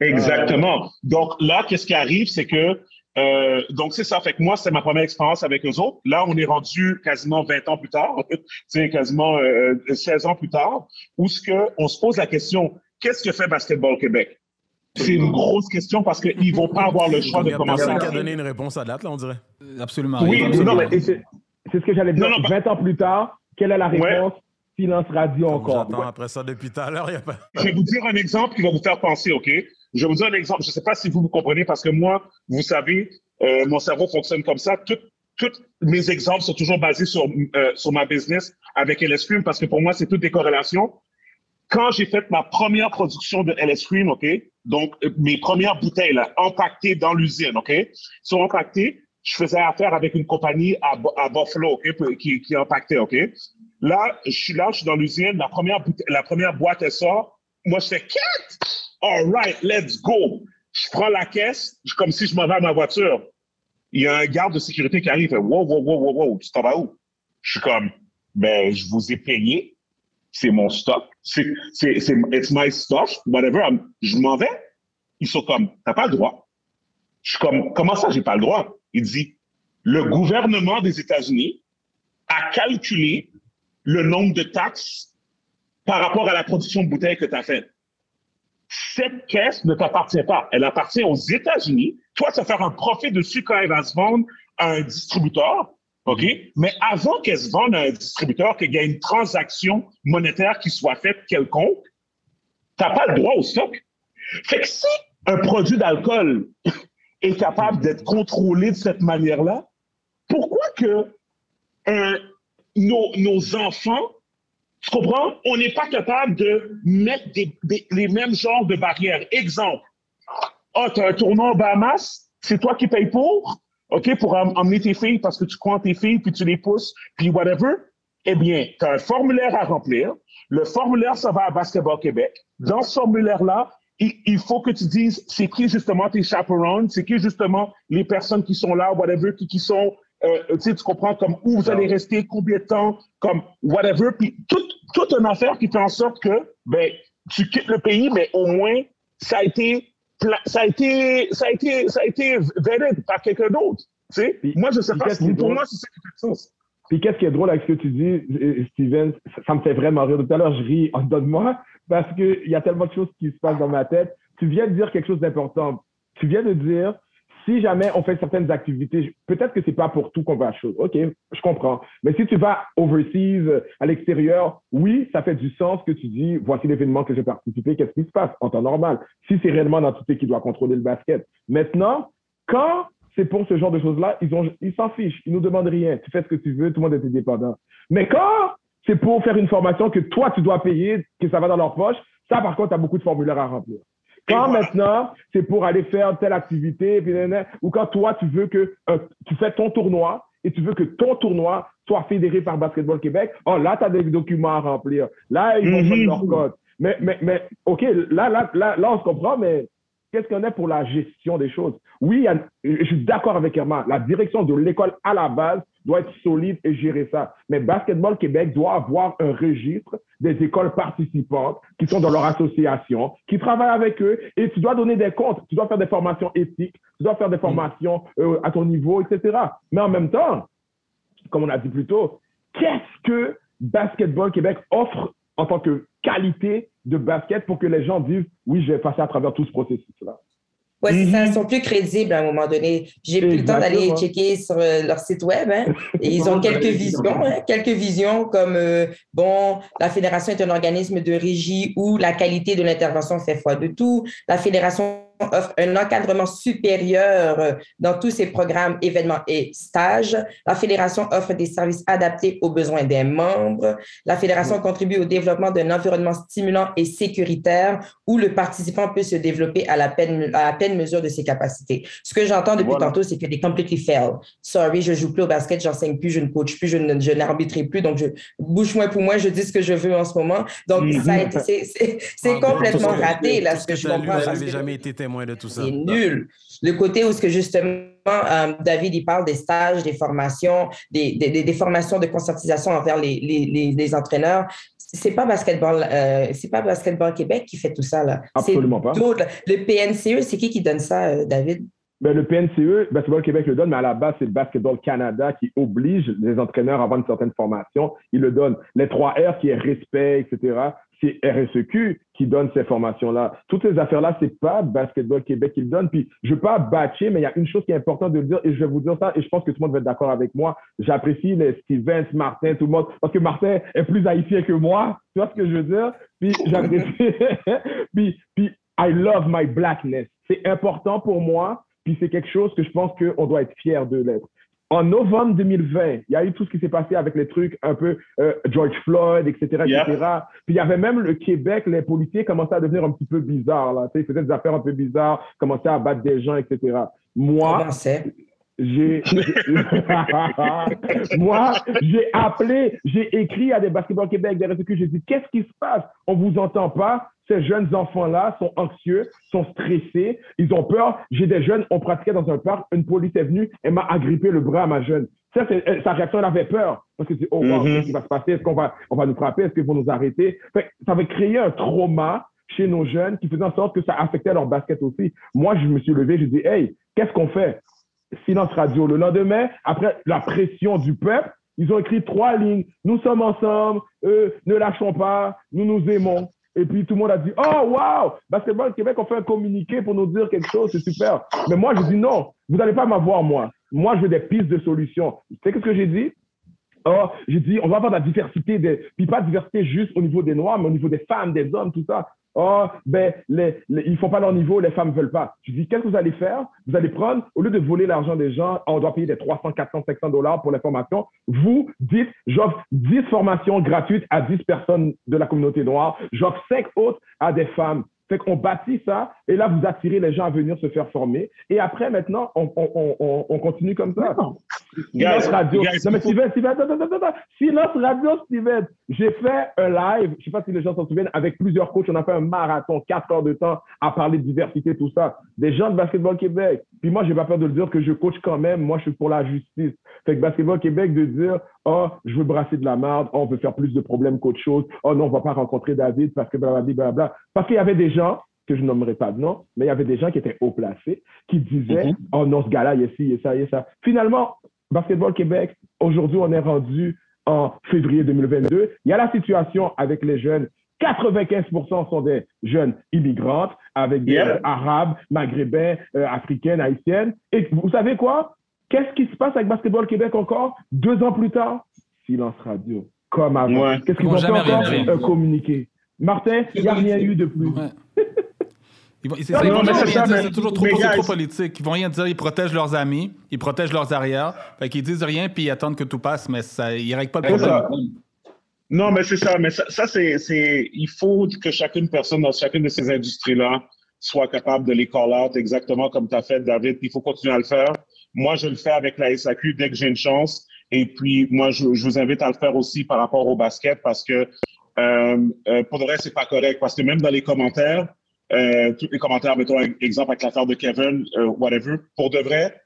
Exactement. Donc, là, qu'est-ce qui arrive, c'est que, euh, donc, c'est ça. Fait que moi, c'est ma première expérience avec eux autres. Là, on est rendu quasiment 20 ans plus tard, c'est quasiment euh, 16 ans plus tard, où ce que on se pose la question, qu'est-ce que fait Basketball Québec? C'est une grosse question parce qu'ils ne vont pas avoir le choix de commencer. Il y a donné une réponse à date, là, on dirait. Absolument. Oui, non, mais c'est ce que j'allais dire. 20 ans plus tard, quelle est la réponse? Silence radio encore. J'attends après ça depuis tout à l'heure. Pas... Je vais vous dire un exemple qui va vous faire penser, OK? Je vous dire un exemple. Je ne sais pas si vous vous comprenez parce que moi, vous savez, euh, mon cerveau fonctionne comme ça. Tous mes exemples sont toujours basés sur, euh, sur ma business avec LS parce que pour moi, c'est toutes des corrélations quand j'ai fait ma première production de LS Cream, OK, donc euh, mes premières bouteilles là, empaquetées dans l'usine, OK, sont empaquetées. Je faisais affaire avec une compagnie à, à Buffalo, OK, qui, qui empaquetait, OK. Là, je suis là, je suis dans l'usine, la première, la première boîte, elle sort. Moi, je fais « Cat! All right, let's go! » Je prends la caisse, comme si je m'en vais à ma voiture. Il y a un garde de sécurité qui arrive, fait « Wow, wow, wow, wow, wow, tu t'en vas où? » Je suis comme « Ben, je vous ai payé, c'est mon stock, c'est, c'est, c'est, it's my stuff, whatever, je m'en vais. Ils sont comme, t'as pas le droit. Je suis comme, comment ça, j'ai pas le droit? Il dit, le gouvernement des États-Unis a calculé le nombre de taxes par rapport à la production de bouteilles que tu as faite. Cette caisse ne t'appartient pas. Elle appartient aux États-Unis. Toi, tu vas faire un profit dessus quand elle va se vendre à un distributeur. OK? Mais avant qu'elle se vende à un distributeur, qu'il y ait une transaction monétaire qui soit faite quelconque, tu n'as pas le droit au stock. Fait que si un produit d'alcool est capable d'être contrôlé de cette manière-là, pourquoi que euh, nos, nos, enfants, tu comprends, on n'est pas capable de mettre les mêmes genres de barrières. Exemple, ah, oh, tu as un tournoi au Bahamas, c'est toi qui payes pour? OK, pour emmener tes filles parce que tu crois en tes filles, puis tu les pousses, puis whatever, eh bien, tu as un formulaire à remplir. Le formulaire, ça va à Basketball Québec. Dans ce formulaire-là, il, faut que tu dises c'est qui justement tes chaperones, c'est qui justement les personnes qui sont là, whatever, qui sont, euh, tu comprends, comme où vous allez rester, combien de temps, comme whatever, puis toute, toute une affaire qui fait en sorte que, ben, tu quittes le pays, mais au moins, ça a été ça a été, ça a été, ça a été validé par quelqu'un d'autre. Moi, je sais pas. Pour moi, c'est ça qui fait sens. Puis qu'est-ce qui est drôle avec ce que tu dis, Steven, ça me fait vraiment rire. Tout à l'heure, je ris en dedans de moi parce qu'il y a tellement de choses qui se passent dans ma tête. Tu viens de dire quelque chose d'important. Tu viens de dire si jamais on fait certaines activités, peut-être que c'est pas pour tout qu'on va à chose. OK, je comprends. Mais si tu vas overseas, à l'extérieur, oui, ça fait du sens que tu dis, voici l'événement que j'ai participé, qu'est-ce qui se passe en temps normal? Si c'est réellement l'entité qui doit contrôler le basket. Maintenant, quand c'est pour ce genre de choses-là, ils ils s'en fichent, ils nous demandent rien. Tu fais ce que tu veux, tout le monde est indépendant. Mais quand c'est pour faire une formation que toi, tu dois payer, que ça va dans leur poche, ça, par contre, tu as beaucoup de formulaires à remplir. Quand maintenant, c'est pour aller faire telle activité, ou quand toi, tu veux que euh, tu fais ton tournoi et tu veux que ton tournoi soit fédéré par Basketball Québec, oh là, tu as des documents à remplir. Là, ils vont faire leur code. Mais, mais, mais, OK, là, là, là, là, on se comprend, mais qu'est-ce qu'on est pour la gestion des choses? Oui, je suis d'accord avec Herman. La direction de l'école à la base doit être solide et gérer ça. Mais Basketball Québec doit avoir un registre des écoles participantes qui sont dans leur association, qui travaillent avec eux, et tu dois donner des comptes, tu dois faire des formations éthiques, tu dois faire des formations euh, à ton niveau, etc. Mais en même temps, comme on a dit plus tôt, qu'est-ce que Basketball Québec offre en tant que qualité de basket pour que les gens disent, oui, j'ai passé à travers tout ce processus-là? Oui, c'est ça. Ils mhm. sont plus crédibles à un moment donné. J'ai plus le temps d'aller checker sur euh, leur site web. Hein, et ils ont quelques visions, hein, quelques visions comme euh, bon, la fédération est un organisme de régie où la qualité de l'intervention fait foi de tout. La fédération offre un encadrement supérieur euh, dans tous ses programmes, événements et stages. La fédération offre des services adaptés aux besoins des membres. La fédération contribue au développement d'un environnement stimulant et sécuritaire où le participant peut se développer à la pleine, à la mesure de ses capacités. Ce que j'entends depuis tantôt, c'est que des completely fail. Sorry, je joue plus au basket, j'enseigne plus, je ne coach plus, je, n'arbitre plus, donc je bouche moins pour moi, je dis ce que je veux en ce moment. Donc, mm-hmm. c'est complètement raté, là, ce que je comprends. Vous n'avez jamais été témoin de tout ça. C'est nul. Le côté où ce que justement, euh, David, il parle des stages, des formations, des, des, des formations de conscientisation envers les, les, les, entraîneurs. C'est pas basketball, euh, c'est pas basketball Québec qui fait tout ça là. Absolument pas. Le PNCE, c'est qui qui donne ça, euh, David? Ben, le PNCE, Basketball Québec le donne, mais à la base, c'est le Basketball Canada qui oblige les entraîneurs à avoir une certaine formation. Il le donne. Les trois R qui est respect, etc c'est RSEQ qui donne ces formations-là. Toutes ces affaires-là, c'est pas Basketball Québec qui le donne. Puis, je veux pas batcher, mais il y a une chose qui est importante de le dire, et je vais vous dire ça, et je pense que tout le monde va être d'accord avec moi. J'apprécie les Stevens, Martin, tout le monde, parce que Martin est plus haïtien que moi. Tu vois ce que je veux dire? Puis, j'apprécie. puis, puis, I love my blackness. C'est important pour moi, puis c'est quelque chose que je pense qu'on doit être fier de l'être en novembre 2020, il y a eu tout ce qui s'est passé avec les trucs un peu euh, George Floyd, etc., etc. Puis il y avait même le Québec, les policiers commençaient à devenir un petit peu bizarres, là. ils faisaient des affaires un peu bizarres, commençaient à battre des gens, etc. Moi, j'ai moi j'ai appelé j'ai écrit à des basketball Québec des RSQ j'ai dit qu'est-ce qui se passe? On vous entend pas ces jeunes enfants-là sont anxieux, sont stressés, ils ont peur. J'ai des jeunes, on pratiquait dans un parc, une police est venue et m'a agrippé le bras à ma jeune. Ça, sa réaction, elle avait peur. Parce que c'est, oh, wow, mm-hmm. qu'est-ce qui va se passer? Est-ce qu'on va, on va nous frapper? Est-ce qu'ils vont nous arrêter? ça avait créé un trauma chez nos jeunes qui faisait en sorte que ça affectait leur basket aussi. Moi, je me suis levé, je dis, hey, qu'est-ce qu'on fait? Silence radio. Le lendemain, après la pression du peuple, ils ont écrit trois lignes. Nous sommes ensemble, ne lâchons pas, nous nous aimons. Et puis tout le monde a dit Oh, wow Basketball Québec, on fait un communiqué pour nous dire quelque chose, c'est super. Mais moi, je dis non, vous n'allez pas m'avoir, moi. Moi, je veux des pistes de solutions. Tu sais ce que j'ai dit? Oh, j'ai dit, on va avoir de la diversité, des, puis pas de diversité juste au niveau des Noirs, mais au niveau des femmes, des hommes, tout ça. Oh, ben, les, les, ils font pas leur niveau, les femmes veulent pas. Je dis, qu'est-ce que vous allez faire? Vous allez prendre, au lieu de voler l'argent des gens, on doit payer des 300, 400, 500 dollars pour les formations. Vous dites, j'offre 10 formations gratuites à 10 personnes de la communauté noire. J'offre 5 autres à des femmes. Fait qu'on bâtit ça et là, vous attirez les gens à venir se faire former. Et après, maintenant, on, on, on, on continue comme ça. Silence Radio. non, mais Steven, Steven, attends, attends, attends. Silence Radio, Steven. J'ai fait un live, je sais pas si les gens s'en souviennent, avec plusieurs coachs. On a fait un marathon, quatre heures de temps à parler de diversité, tout ça. Des gens de Basketball Québec. Puis moi, j'ai pas peur de le dire que je coach quand même. Moi, je suis pour la justice. Fait que Basketball Québec de dire, oh, je veux brasser de la merde, oh, on veut faire plus de problèmes qu'autre chose. Oh non, on va pas rencontrer David parce que blablabla. Bla, Parce qu'il y avait des gens que je nommerai pas de nom, mais il y avait des gens qui étaient haut placés, qui disaient, mm-hmm. oh non, ce gars-là, il y a ci, il y a ça, il y a ça. Finalement, Basketball Québec, aujourd'hui, on est rendu en février 2022. Il y a la situation avec les jeunes. 95% sont des jeunes immigrantes avec des arabes, maghrébins, euh, africaines, haïtiennes. Et vous savez quoi? Qu'est-ce qui se passe avec Basketball Québec encore? Deux ans plus tard? Silence radio, comme avant. Qu'est-ce qu'ils ont fait encore? Un communiqué. Martin, il n'y a rien eu de plus. c'est toujours trop, trop, politique. Ils vont rien dire, ils protègent leurs amis, ils protègent leurs arrières. Fait qu'ils disent rien puis ils attendent que tout passe, mais ça, ils règlent pas le problème. Non, mais c'est ça. Mais ça, ça c'est, il faut que chacune personne dans chacune de ces industries-là soit capable de les call out exactement comme tu as fait, David. Il faut continuer à le faire. Moi, je le fais avec la SAQ dès que j'ai une chance. Et puis, moi, je, je, vous invite à le faire aussi par rapport au basket parce que euh, euh, pour le reste, c'est pas correct. Parce que même dans les commentaires, euh, tous les commentaires, mettons un exemple avec l'affaire de Kevin, euh, whatever, pour de vrai,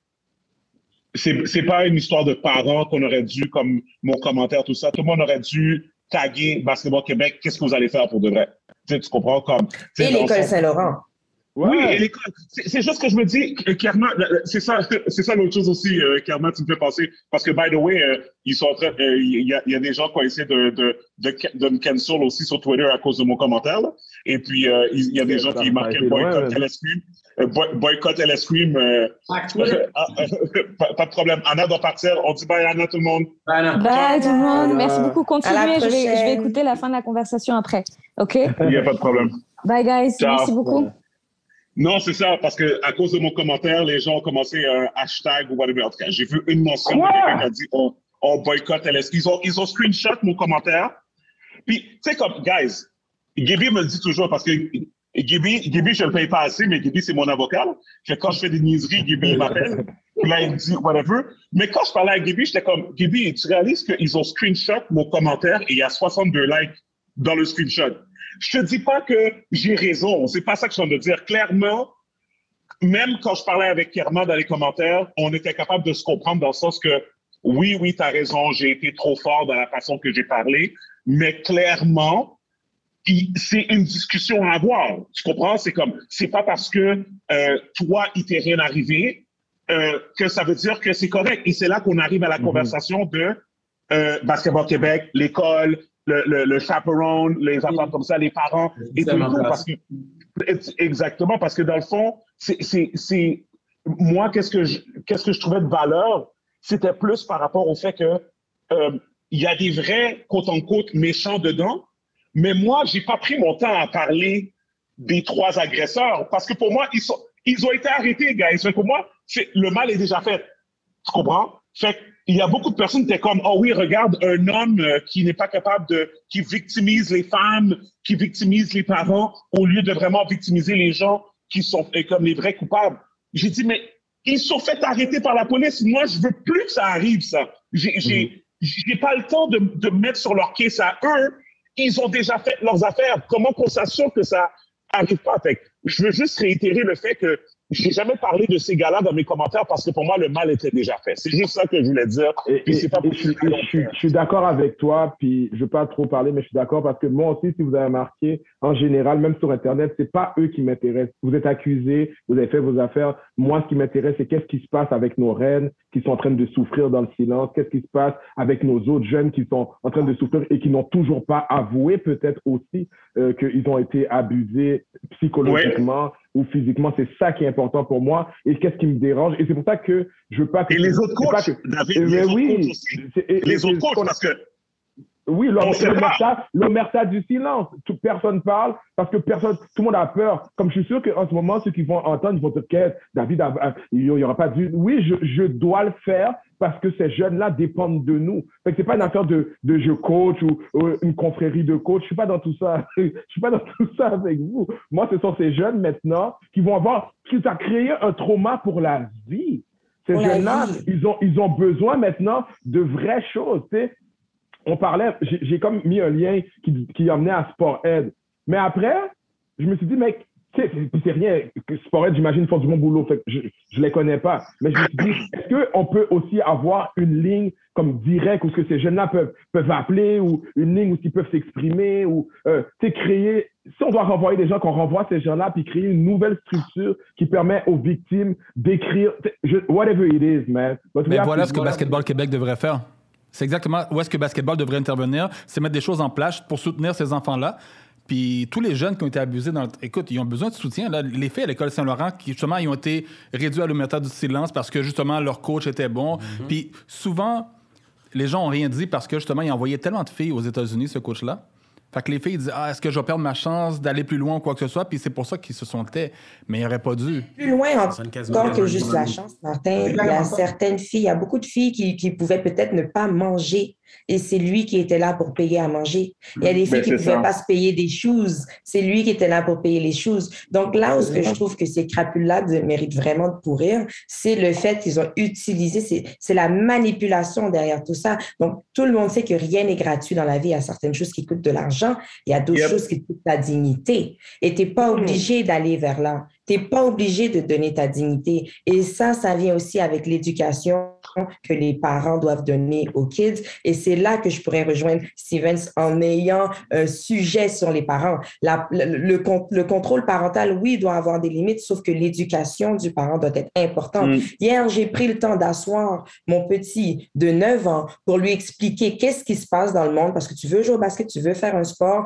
c'est, pas une histoire de parents qu'on aurait dû, comme mon commentaire, tout ça. Tout le monde aurait dû taguer Basketball Québec. Qu'est-ce que vous allez faire pour de vrai? Tu comprends? Comme, Et l'école Saint-Laurent. Oui, c'est juste que je me dis, Kerma, c'est ça, c'est ça l'autre chose aussi, euh, tu me fais penser, parce que, by the way, euh, ils sont en train, euh, il y, a, y, a, des gens qui ont essayé de, de, de, de, me cancel aussi sur Twitter à cause de mon commentaire, là. Et puis, euh, il y a des gens qui marquaient boycott LS Cream. boycott LS Cream. pas, de problème. Anna doit partir. On dit bye, Anna, tout le monde. Bye, bye tout le monde. Merci beaucoup. Continuez. Je vais, je vais écouter la fin de la conversation après. OK? Il n'y a pas de problème. Bye, guys. Merci beaucoup. Non, c'est ça, parce que à cause de mon commentaire, les gens ont commencé un hashtag ou whatever. En tout cas, j'ai vu une mention de quelqu'un qui a dit on, on boycotte LSP. Ils ont, ils ont screenshot mon commentaire. Puis, tu sais, comme, guys, Gibby me dit toujours, parce que Gibby, Gibby, je le paye pas assez, mais Gibby, c'est mon avocat. Que quand je fais des niaiseries, Gibby, m'appelle. Puis là, il me dit whatever. Mais quand je parlais à Gibby, j'étais comme, Gibby, tu réalises qu'ils ont screenshot mon commentaire et il y a 62 likes dans le screenshot. Je te dis pas que j'ai raison. C'est pas ça que je viens de dire. Clairement, même quand je parlais avec Kerma dans les commentaires, on était capable de se comprendre dans le sens que oui, oui, tu as raison, j'ai été trop fort dans la façon que j'ai parlé, mais clairement, c'est une discussion à avoir. Tu comprends? C'est comme, c'est pas parce que euh, toi, il t'est rien arrivé euh, que ça veut dire que c'est correct. Et c'est là qu'on arrive à la mm-hmm. conversation de euh, Basketball Québec, l'école, le, le, chaperone, les enfants comme ça, les parents et tout, parce que, exactement, parce que dans le fond, c'est moi, qu'est-ce que je, qu'est-ce que je trouvais de valeur, c'était plus par rapport au fait que euh, il y a des vrais côte en côte méchants dedans, mais moi, j'ai pas pris mon temps à parler des trois agresseurs parce que pour moi, ils sont, ils ont été arrêtés, gars. Pour moi, le mal est déjà fait. Tu comprends? Fait il y a beaucoup de personnes qui étaient comme, oh oui, regarde, un homme euh, qui n'est pas capable de, qui victimise les femmes, qui victimise les parents, au lieu de vraiment victimiser les gens qui sont euh, comme les vrais coupables. J'ai dit, mais ils sont fait arrêter par la police. Moi, je veux plus que ça arrive, ça. J'ai, j'ai, mhm. pas le temps de, de mettre sur leur caisse à eux. Ils ont déjà fait leurs affaires. Comment qu'on s'assure que ça arrive pas? Fait je veux juste réitérer le fait que j'ai jamais parlé de ces gars-là dans mes commentaires parce que pour moi, le mal était déjà fait. C'est juste ça que je voulais dire. Et, je, suis d'accord avec toi, puis je ne veux pas trop parler, mais je suis d'accord parce que moi aussi, si vous avez remarqué, en général, même sur Internet, c'est pas eux qui m'intéressent. Vous êtes accusés, vous avez fait vos affaires. Moi, ce qui m'intéresse, c'est qu'est-ce qui se passe avec nos reines qui sont en train de souffrir dans le silence, qu'est-ce qui se passe avec nos autres jeunes qui sont en train de souffrir et qui n'ont toujours pas avoué peut-être aussi euh, qu'ils ont été abusés psychologiquement? Ou physiquement. C'est ça qui est important pour moi et qu'est-ce qui me dérange. Et c'est pour ça que je veux pas que... Et les autres coachs, David, les, autres oui, coachs aussi. les autres coachs, parce que oui, l'omerta du silence. Tout, personne parle parce que personne, tout le monde a peur. Comme je suis sûr qu'en ce moment, ceux qui vont entendre, ils vont David, il n'y aura pas dû. Oui, je, je, dois le faire parce que ces jeunes-là dépendent de nous. Fait que c'est pas une affaire de, de je coach ou, une confrérie de coach. Je suis pas dans tout ça. je suis pas dans tout ça avec vous. Moi, ce sont ces jeunes maintenant qui vont avoir, qui t'a créé un trauma pour la vie. Ces jeunes-là, ils ont, ils ont besoin maintenant de vraies choses. On parlait, j'ai comme mis un lien qui, qui emmenait à Sport Ed. Mais après, je me suis dit, mec, c'est rien, Sport Ed, j'imagine, font du bon boulot, fait je, je les connais pas. Mais je me suis dit, est-ce qu'on peut aussi avoir une ligne comme directe où ce que ces jeunes-là peuvent, peuvent appeler ou une ligne où ils peuvent s'exprimer ou, euh, créer, si on doit renvoyer des gens, qu'on renvoie ces gens-là puis créer une nouvelle structure qui permet aux victimes d'écrire, whatever it is, man. Mais voilà ce que Basketball Québec devrait faire. C'est exactement où est-ce que basketball devrait intervenir, c'est mettre des choses en place pour soutenir ces enfants-là. Puis tous les jeunes qui ont été abusés dans Écoute, ils ont besoin de soutien. Là. Les faits à l'école Saint-Laurent, qui justement, ils ont été réduits à l'omerta du silence parce que justement, leur coach était bon. Mm-hmm. Puis souvent, les gens ont rien dit parce que justement, ils envoyaient tellement de filles aux États-Unis, ce coach-là. Fait que les filles disent Ah, est-ce que je vais perdre ma chance d'aller plus loin ou quoi que ce soit? Puis c'est pour ça qu'ils se sont tais. Mais ils n'auraient pas dû. Plus loin encore que juste la chance, Martin. Il y a certaines filles, il y a beaucoup de filles qui, qui pouvaient peut-être ne pas manger et c'est lui qui était là pour payer à manger. Il y a des filles ben, qui ne pouvaient pas se payer des choses. C'est lui qui était là pour payer les choses. Donc là où ce que je trouve que ces crapules-là méritent vraiment de pourrir, c'est le fait qu'ils ont utilisé, c'est la manipulation derrière tout ça. Donc tout le monde sait que rien n'est gratuit dans la vie. Il y a certaines choses qui coûtent de l'argent, il y a d'autres choses qui coûtent la dignité. Et tu n'es pas hmm. obligé d'aller vers là. Tu n'es pas obligé de donner ta dignité. Et ça, ça vient aussi avec l'éducation que les parents doivent donner aux kids. Et c'est là que je pourrais rejoindre Stevens en ayant un sujet sur les parents. La, le, le, contrôle parental, oui, doit avoir des limites, sauf que l'éducation du parent doit être importante. Mm. Hier, j'ai pris le temps d'asseoir mon petit de 9 ans pour lui expliquer qu'est-ce qui se passe dans le monde parce que tu veux jouer au basket, tu veux faire un sport.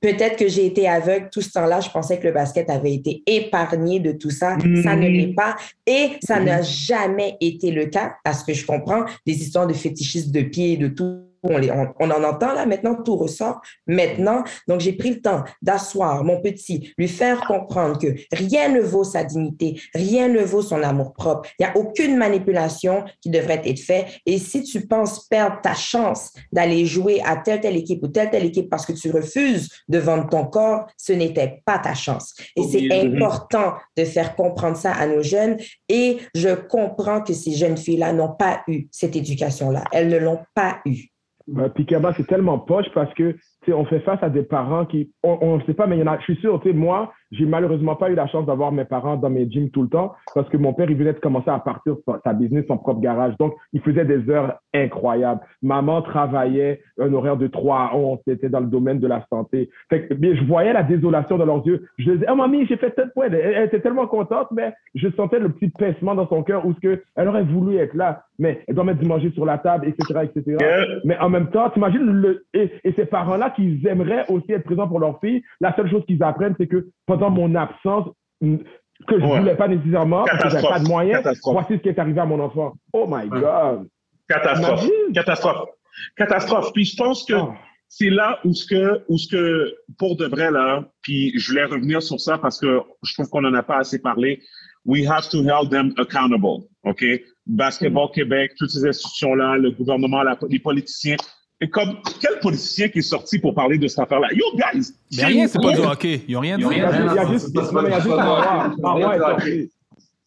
Peut-être que j'ai été aveugle tout ce temps-là. Je pensais que le basket avait été épargné de tout ça. Ça ne mm. l'est pas. Et ça n'a jamais été le cas parce que je comprends des histoires de fétichistes de pieds et de tout on, en entend là maintenant, tout ressort maintenant. Donc, j'ai pris le temps d'asseoir mon petit, lui faire comprendre que rien ne vaut sa dignité, rien ne vaut son amour propre. Il n'y a aucune manipulation qui devrait être faite. Et si tu penses perdre ta chance d'aller jouer à telle, telle équipe ou telle, telle équipe parce que tu refuses de vendre ton corps, ce n'était pas ta chance. Et c'est important de faire comprendre ça à nos jeunes. Et je comprends que ces jeunes filles-là n'ont pas eu cette éducation-là. Elles ne l'ont pas eu. Bah, Pikaba, c'est tellement poche parce que on fait face à des parents qui, on ne sait pas, mais il y en a, je suis sûr, moi, j'ai malheureusement pas eu la chance d'avoir mes parents dans mes gyms tout le temps parce que mon père, il venait de commencer à partir sa business, son propre garage. Donc, il faisait des heures incroyables. Maman travaillait un horaire de 3 à 11. C'était dans le domaine de la santé. Fait que, je voyais la désolation dans leurs yeux. Je disais, oh, mamie, j'ai fait cette point. Elle, était tellement contente, mais je sentais le petit pincement dans son cœur où ce que elle aurait voulu être là. Mais elle doit mettre du manger sur la table, etc., etc. Mais en même temps, t'imagines le, et, et ces parents-là qui aimeraient aussi être présents pour leur fille. La seule chose qu'ils apprennent, c'est que pendant mon absence, que je ne voulais pas nécessairement, parce que j'avais pas de moyens, voici ce qui est arrivé à mon enfant. Oh my God! Catastrophe. Catastrophe. Catastrophe. Puis je pense que oh. c'est là où ce que, où ce que, pour de vrai, là, puis je voulais revenir sur ça parce que je trouve qu'on n'en a pas assez parlé. We have to hold them accountable. OK? Basketball mm. Québec, toutes ces institutions-là, le gouvernement, les politiciens, et comme, quel politicien qui est sorti pour parler de cette affaire-là? Yo, guys! Mais rien, c'est pas du hockey. Ils n'ont rien dit. Il y a juste, Marois. Marois est sorti.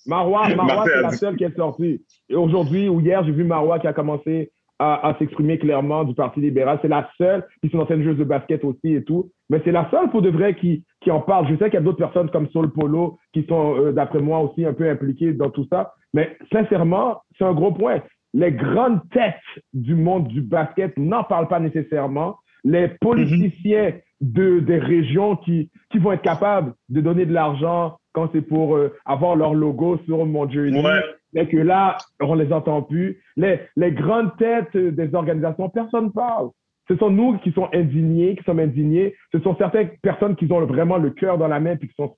Marois, c'est la seule qui est sortie. Et aujourd'hui ou hier, j'ai vu Marois qui a commencé à, à s'exprimer clairement du Parti libéral. C'est la seule, qui sont ancienne joueuse de basket aussi et tout. Mais c'est la seule pour de vrai qui, qui en parle. Je sais qu'il y a d'autres personnes comme Sol Polo qui sont, euh, d'après moi, aussi un peu impliquées dans tout ça. Mais sincèrement, c'est un gros point les grandes têtes du monde du basket n'en parlent pas nécessairement. Les politiciens de, des régions qui, qui vont être capables de donner de l'argent quand c'est pour euh, avoir leur logo sur mon jersey, mais que là, on les entend plus. Les, les grandes têtes des organisations, personne ne parle. Ce sont nous qui sommes indignés, qui sommes indignés. Ce sont certaines personnes qui ont vraiment le cœur dans la main, puis qui sont,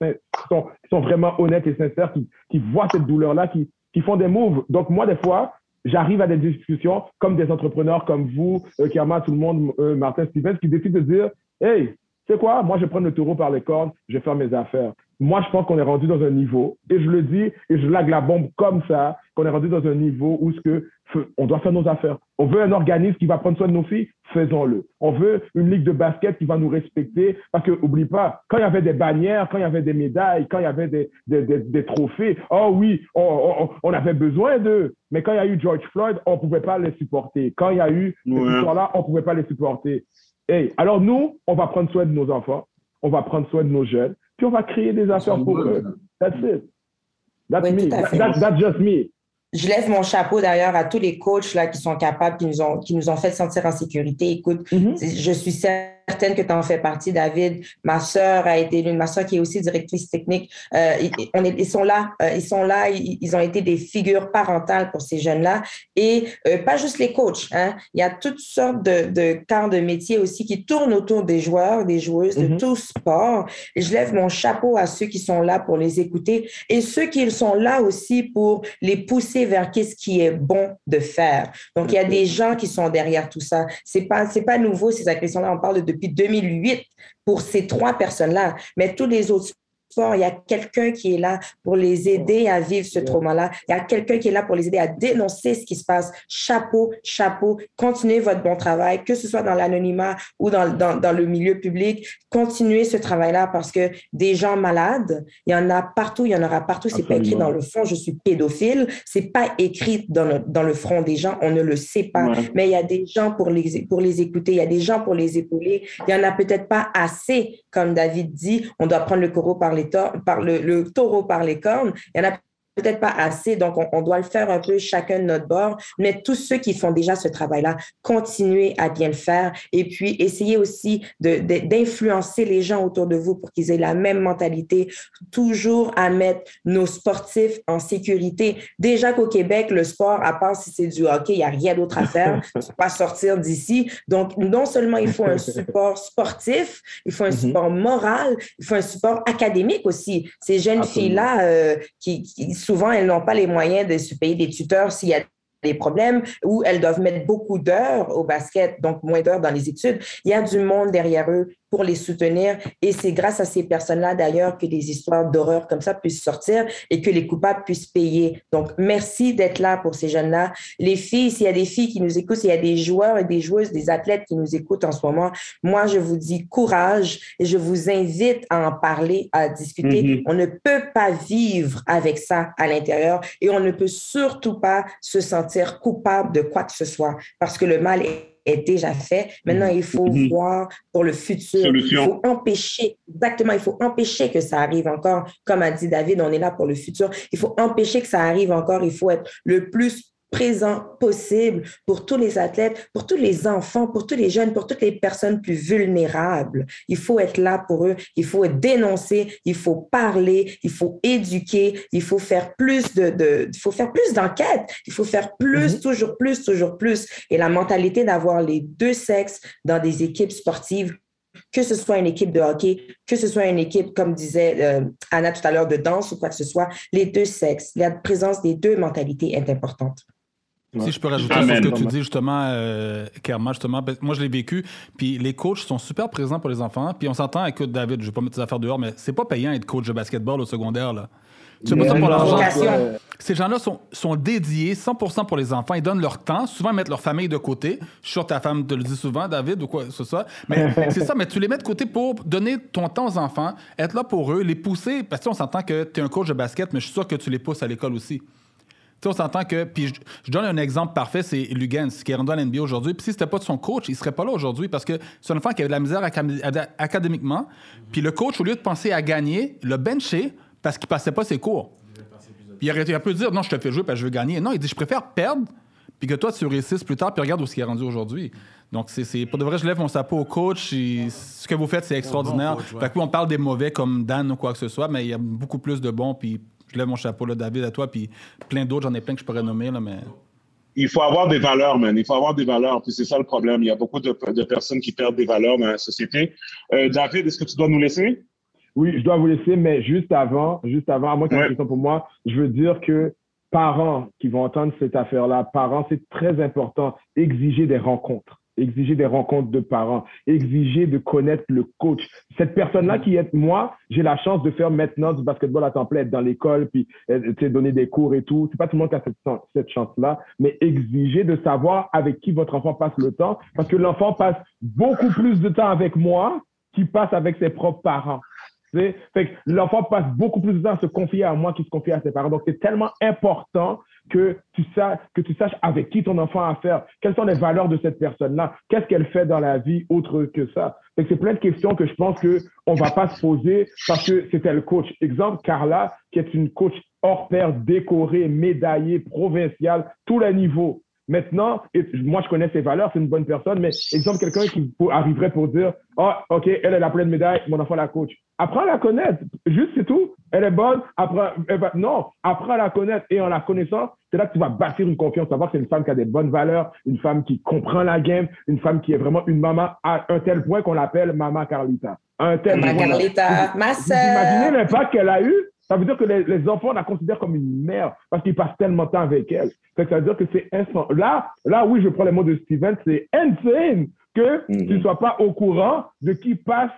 sont, qui sont vraiment honnêtes et sincères, qui, qui voient cette douleur-là, qui, qui font des moves. Donc moi, des fois, j'arrive à des discussions comme des entrepreneurs comme vous, euh, Kerma, tout le monde, euh, Martin Stevens, qui décident de dire, hey, c'est quoi, moi je prendre le taureau par les cornes, je faire mes affaires. Moi, je pense qu'on est rendu dans un niveau, et je le dis, et je lague la bombe comme ça, qu'on est rendu dans un niveau où ce que on doit faire nos affaires. On veut un organisme qui va prendre soin de nos filles, faisons-le. On veut une ligue de basket qui va nous respecter, parce que oublie pas, quand il y avait des bannières, quand il y avait des médailles, quand il y avait des, des, des, trophées, oh oui, on, on, avait besoin d'eux. Mais quand il y a eu George Floyd, on pouvait pas les supporter. Quand il y a eu ouais. là on pouvait pas les supporter. Hey, alors nous, on va prendre soin de nos enfants, on va prendre soin de nos jeunes, puis on va créer des affaires pour eux. That's it. That's me. that's just me je lève mon chapeau d'ailleurs à tous les coachs là, qui sont capables, qui nous ont, qui nous ont fait sentir en sécurité. Écoute, mm-hmm. je suis certaine que tu en fais partie, David. Ma sœur a été l'une, ma sœur qui est aussi directrice technique. Euh, ils, on est, ils sont là, euh, ils sont là, ils, ont été des figures parentales pour ces jeunes-là. Et euh, pas juste les coachs, hein. il y a toutes sortes de, de corps de métier aussi qui tournent autour des joueurs, des joueuses de mm-hmm. tout sport. Et je lève mon chapeau à ceux qui sont là pour les écouter et ceux qui sont là aussi pour les pousser vers qu'est-ce qui est bon de faire. Donc, il y a des gens qui sont derrière tout ça. C'est pas, c'est pas nouveau, ces agressions-là. On parle depuis 2008 pour ces trois personnes-là. Mais tous les autres il y a quelqu'un qui est là pour les aider à vivre ce trauma-là. Il y a quelqu'un qui est là pour les aider à dénoncer ce qui se passe. Chapeau, chapeau. Continuez votre bon travail, que ce soit dans l'anonymat ou dans, dans, dans, le milieu public. Continuez ce travail-là parce que des gens malades, il y en a partout, il y en aura partout. C'est pas écrit dans le fond, je suis pédophile. C'est pas écrit dans le, dans le front des gens, on ne le sait pas. Mais il y a des gens pour les, pour les écouter, il y a des gens pour les épauler. Il y en a peut-être pas assez, comme David dit. On doit prendre le coraux par les par le, le taureau par les cornes. Il y en a peut-être pas assez, donc on, doit le faire un peu chacun de notre bord, mais tous ceux qui font déjà ce travail-là, continuez à bien le faire et puis essayez aussi d'influencer les gens autour de vous pour qu'ils aient la même mentalité, toujours à mettre nos sportifs en sécurité. Déjà qu'au Québec, le sport, à part si c'est du hockey, il n'y a rien d'autre à faire, pas sortir d'ici. Donc, non seulement il faut un support sportif, il faut un mm-hmm. support moral, il faut un support académique aussi. Ces jeunes filles-là euh, qui, qui souvent, elles n'ont pas les moyens de se payer des tuteurs s'il y a des problèmes, où elles doivent mettre beaucoup d'heures au basket, donc moins d'heures dans les études. Il y a du monde derrière eux pour les soutenir. Et c'est grâce à ces personnes-là, d'ailleurs, que des histoires d'horreur comme ça puissent sortir et que les coupables puissent payer. Donc, merci d'être là pour ces jeunes-là. Les filles, s'il y a des filles qui nous écoutent, s'il y a des joueurs et des joueuses, des athlètes qui nous écoutent en ce moment, moi, je vous dis courage et je vous invite à en parler, à discuter. Mm-hmm. On ne peut pas vivre avec ça à l'intérieur et on ne peut surtout pas se sentir coupable de quoi que ce soit parce que le mal est est déjà fait. Maintenant, il faut mhm. voir pour le futur. Il faut empêcher, exactement, il faut empêcher que ça arrive encore. Comme a dit David, on est là pour le futur. Il faut empêcher que ça arrive encore. Il faut être le plus présent possible pour tous les athlètes, pour tous les enfants, pour tous les jeunes, pour toutes les personnes plus vulnérables. Il faut être là pour eux, il faut dénoncer, il faut parler, il faut éduquer, il faut faire plus de, il faut faire plus d'enquêtes, il faut faire plus, mm-hmm. toujours plus, toujours plus. Et la mentalité d'avoir les deux sexes dans des équipes sportives que ce soit une équipe de hockey, que ce soit une équipe, comme disait euh, Anna tout à l'heure, de danse ou quoi que ce soit, les deux sexes, la présence des deux mentalités est importante. Si je peux rajouter sur ce que tu dis justement, euh, justement, ben, moi je l'ai vécu, puis les coachs sont super présents pour les enfants, puis on s'entend, écoute David, je vais pas mettre tes affaires dehors, mais c'est pas payant être coach de basketball au secondaire, là. C'est pas ça pour l'argent. Ces gens-là sont, sont dédiés 100% pour les enfants. Ils donnent leur temps. Souvent, ils mettent leur famille de côté. Je suis sûr que ta femme te le dit souvent, David, ou quoi que ce soit. Mais c'est ça, mais tu les mets de côté pour donner ton temps aux enfants, être là pour eux, les pousser. Parce qu'on s'entend que tu es un coach de basket, mais je suis sûr que tu les pousses à l'école aussi on s'entend que. Puis je, donne un exemple parfait, c'est Lugans, qui est rendu à l'NBA aujourd'hui. Puis si c'était pas de son coach, il serait pas là aujourd'hui parce que c'est un enfant qui avait de la misère académiquement. Puis le coach, au lieu de penser à gagner, le benché parce qu'il passait pas ses cours. Puis il aurait, il pu dire non, je te fais jouer parce que je veux gagner. Non, il dit je préfère perdre puis que toi tu réussisses plus tard puis regarde où ce qui est rendu aujourd'hui. Donc c'est pour de vrai, je lève mon chapeau au coach. ce que vous faites, c'est extraordinaire. Fait que on parle des mauvais comme Dan ou quoi que ce soit, mais il y a beaucoup plus de bons puis je lève mon chapeau, là, David, à toi, puis plein d'autres, j'en ai plein que je pourrais nommer, là, mais... Il faut avoir des valeurs, man. Il faut avoir des valeurs. Puis c'est ça le problème. Il y a beaucoup de, personnes qui perdent des valeurs dans la société. Euh, David, est-ce que tu dois nous laisser? Oui, je dois vous laisser, mais juste avant, juste avant, à moins ait une question pour moi, je veux dire que parents qui vont entendre cette affaire-là, parents, c'est très important, exiger des rencontres exiger des rencontres de parents, exiger de connaître le coach. Cette personne-là qui est moi, j'ai la chance de faire maintenant du basketball à temps plein, être dans l'école, puis euh, donner des cours et tout. C'est pas tout le monde qui a cette, chance-là, mais exiger de savoir avec qui votre enfant passe le temps, parce que l'enfant passe beaucoup plus de temps avec moi qu'il passe avec ses propres parents. L'enfant passe beaucoup plus de temps à se confier à moi qu'il se confie à ses parents. Donc, c'est tellement important que tu, saches, que tu saches avec qui ton enfant a affaire, quelles sont les valeurs de cette personne-là, qu'est-ce qu'elle fait dans la vie autre que ça? C'est plein de questions que je pense qu'on ne va pas se poser parce que c'était le coach. Exemple, Carla, qui est une coach hors pair, décorée, médaillée, provinciale, tous les niveaux. Maintenant, moi, je connais ses valeurs, c'est une bonne personne, mais exemple, quelqu'un qui arriverait pour dire, oh, OK, elle, elle a plein de médailles, mon enfant la coach. Apprends à la connaître. Juste, c'est tout. Elle est bonne. Apprends, non, apprends à la connaître. Et en la connaissant, c'est là que tu vas bâtir une confiance. Savoir que c'est une femme qui a des bonnes valeurs, une femme qui comprend la game, une femme qui est vraiment une maman à un tel point qu'on l'appelle Maman Carlita. Un tel Maman Carlita, ma sœur. Imaginez l'impact qu'elle a eu. Ça veut dire que les, enfants la considèrent comme une mère parce qu'ils passent tellement de temps avec elle. Ça veut dire que c'est instant. Là, là, oui, je prends les mots de Steven, c'est insane que tu ne mhm. sois pas au courant de qui passe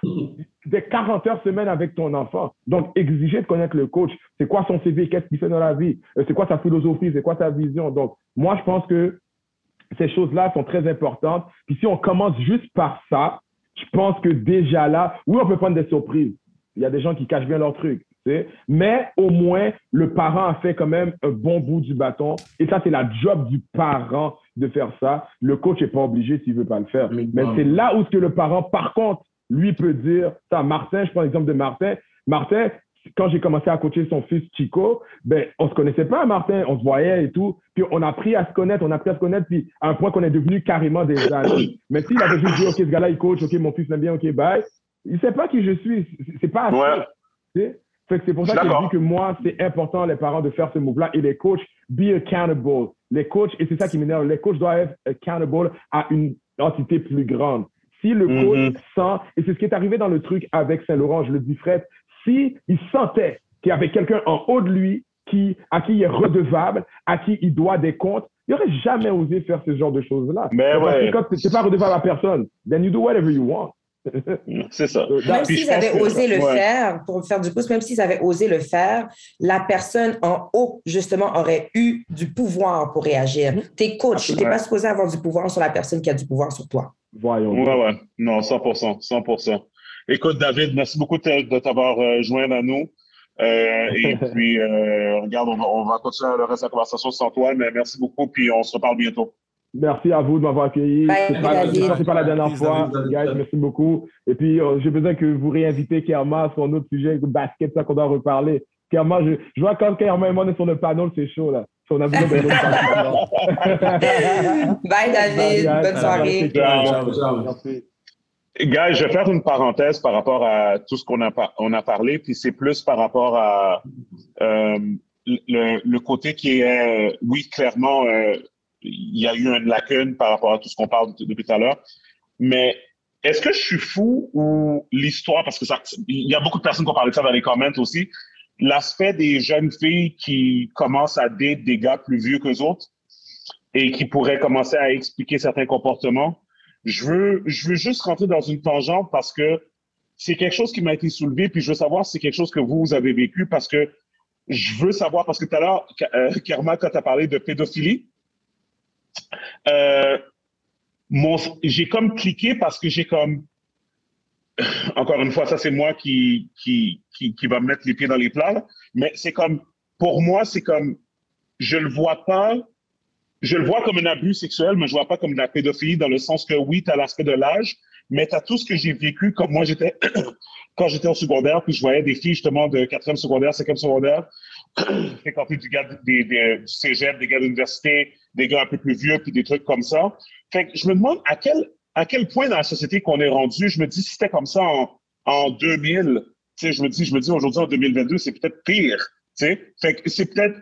des 40 heures semaine avec ton enfant. Donc, exiger de connaître le coach. C'est quoi son CV? Qu'est-ce qu'il fait dans la vie? Euh, c'est quoi sa philosophie? C'est quoi sa vision? Donc, moi, je pense que ces choses-là sont très importantes. Puis si on commence juste par ça, je pense que déjà là, oui, on peut prendre des surprises. Il y a des gens qui cachent bien leurs Mais au moins, le parent a fait quand même un bon bout du bâton. Et ça, c'est la job du parent de faire ça. Le coach n'est pas obligé s'il ne veut pas le faire. Mais, c'est là où que le parent, par contre, lui peut dire, ça, Martin, je prends l'exemple de Martin. Martin, quand j'ai commencé à coacher son fils Chico, ben, on se connaissait pas, Martin, on se voyait et tout. Puis on a appris à se connaître, on a appris à se connaître, puis à un point qu'on est devenu carrément des amis. Mais s'il avait juste dit, OK, ce gars-là, il coach, OK, mon fils m'aime bien, OK, bye, il sait pas qui je suis. C'est pas assez. C'est pour ça que je dis que moi, c'est important, les parents, de faire ce move-là. Et les coachs, be accountable. Les coachs, et c'est ça qui m'énerve, les coachs doivent être accountable à une entité plus grande. Si le mm-hmm. coach sent, et c'est ce qui est arrivé dans le truc avec Saint-Laurent, je le dis Fred, si il sentait qu'il y avait quelqu'un en haut de lui qui, à qui il est redevable, à qui il doit des comptes, il n'aurait jamais osé faire ce genre de choses-là. Mais ouais. Parce que quand tu n'es pas redevable à personne, then you do whatever you want. C'est ça. Même s'ils avaient osé le faire, pour faire du pouce, même s'ils avaient osé le faire, la personne en haut, justement, aurait eu du pouvoir pour réagir. Mm-hmm. T'es coach, tu n'es pas supposé avoir du pouvoir sur la personne qui a du pouvoir sur toi. Voyons. Ouais, ouais. Non, 100%. 100%. Écoute, David, merci beaucoup de t'avoir euh, joint à nous. Euh, et puis, euh, regarde, on va, on va, continuer le reste de la conversation sans toi, mais merci beaucoup, puis on se reparle bientôt. Merci à vous de m'avoir accueilli. C'est pas, pas, la dernière fois, guys. Merci beaucoup. Et puis, euh, j'ai besoin que vous réinvitez Kerma sur un autre sujet, le basket, ça qu'on doit reparler. Kerma, je, je vois quand Kerma et moi on est sur le panneau, c'est chaud, là. On a besoin de Bye, David. Bonne soirée. Merci. Guys, je vais faire une parenthèse par rapport à tout ce qu'on a, on a parlé, puis c'est plus par rapport à euh, le, le, côté qui est, euh, oui, clairement, euh, il y a eu une lacune par rapport à tout ce qu'on parle depuis tout à l'heure, mais est-ce que je suis fou ou l'histoire, parce que ça, il y a beaucoup de personnes qui ont parlé de ça dans les commentaires aussi, l'aspect des jeunes filles qui commencent à date des gars plus vieux que autres et qui pourraient commencer à expliquer certains comportements, je veux, je veux juste rentrer dans une tangente parce que c'est quelque chose qui m'a été soulevé, puis je veux savoir si c'est quelque chose que vous, avez vécu parce que je veux savoir, parce que tout à l'heure, euh, Karma, quand tu as parlé de pédophilie, euh, j'ai comme cliqué parce que j'ai comme, encore une fois, ça c'est moi qui, qui, qui, qui, va mettre les pieds dans les plats, mais c'est comme, pour moi, c'est comme, je le vois pas je le vois comme un abus sexuel, mais je vois pas comme de la pédophilie dans le sens que oui, tu as l'aspect de l'âge, mais tu as tout ce que j'ai vécu comme moi j'étais quand j'étais au secondaire, puis je voyais des filles justement de quatrième secondaire, cinquième secondaire, fréquenter du gars des, des, du cégep, des gars d'université, des gars un peu plus vieux, puis des trucs comme ça. Fait que je me demande à quel, à quel point dans la société qu'on est rendu, je me dis si c'était comme ça en, en 2000, tu sais, je me dis, je me dis aujourd'hui en 2022, c'est peut-être pire, tu sais. Fait que c'est peut-être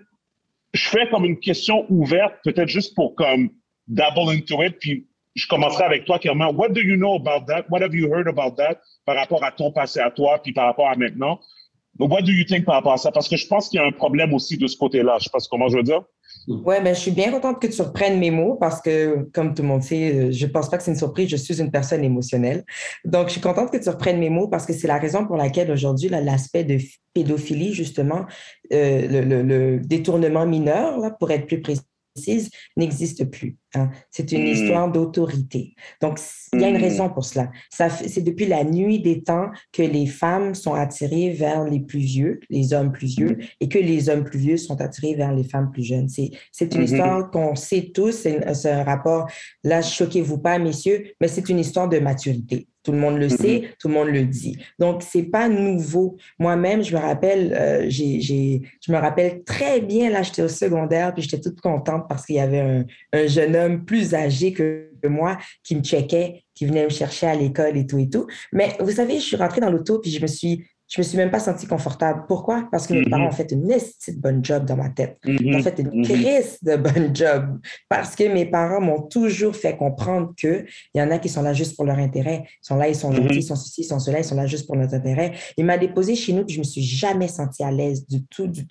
je fais comme une question ouverte, peut-être juste pour comme double into it, puis je commencerai avec toi, clairement. What do you know about that? What have you heard about that par rapport à ton passé à toi, puis par rapport à maintenant? what do you think par rapport à ça? Parce que je pense qu'il y a un problème aussi de ce côté-là. Je sais pas comment je veux dire. Oui, mais je suis bien contente que tu reprennes mes mots parce que, comme tout le monde sait, euh, je ne pense pas que c'est une surprise, je suis une personne émotionnelle. Donc, je suis contente que tu reprennes mes mots parce que c'est la raison pour laquelle aujourd'hui, l'aspect de pédophilie, justement, euh, le, le, détournement mineur, là, pour être plus précis, n'existe plus. Hein. C'est une hmm. histoire d'autorité. Donc, il y a une hmm. raison pour cela. Ça, c'est depuis la nuit des temps que les femmes sont attirées vers les plus vieux, les hommes plus vieux, hmm. et que les hommes plus vieux sont attirés vers les femmes plus jeunes. C'est, c'est une histoire qu'on sait tous. C'est, c'est un rapport, là, choquez-vous pas, messieurs, mais c'est une histoire de maturité. Tout le monde le mm-hmm. sait, tout le monde le dit. Donc, c'est pas nouveau. Moi-même, je me rappelle, euh, je me rappelle très bien, là, j'étais au secondaire, puis j'étais toute contente parce qu'il y avait un, un, jeune homme plus âgé que moi qui me checkait, qui venait me chercher à l'école et tout et tout. Mais vous savez, je suis rentrée dans l'auto, puis je me suis je me suis même pas sentie confortable. Pourquoi? Parce que mes parents mm-hmm. ont fait une de bonne job dans ma tête. Ils ont mm-hmm. fait une mm-hmm. crise de bonne job. Parce que mes parents m'ont toujours fait comprendre qu'il y en a qui sont là juste pour leur intérêt. Ils sont là, ils sont gentils, ils sont ceci, ils sont cela, ils sont là juste pour notre intérêt. Il m'a déposé chez nous, puis je me suis jamais sentie à l'aise du tout, du,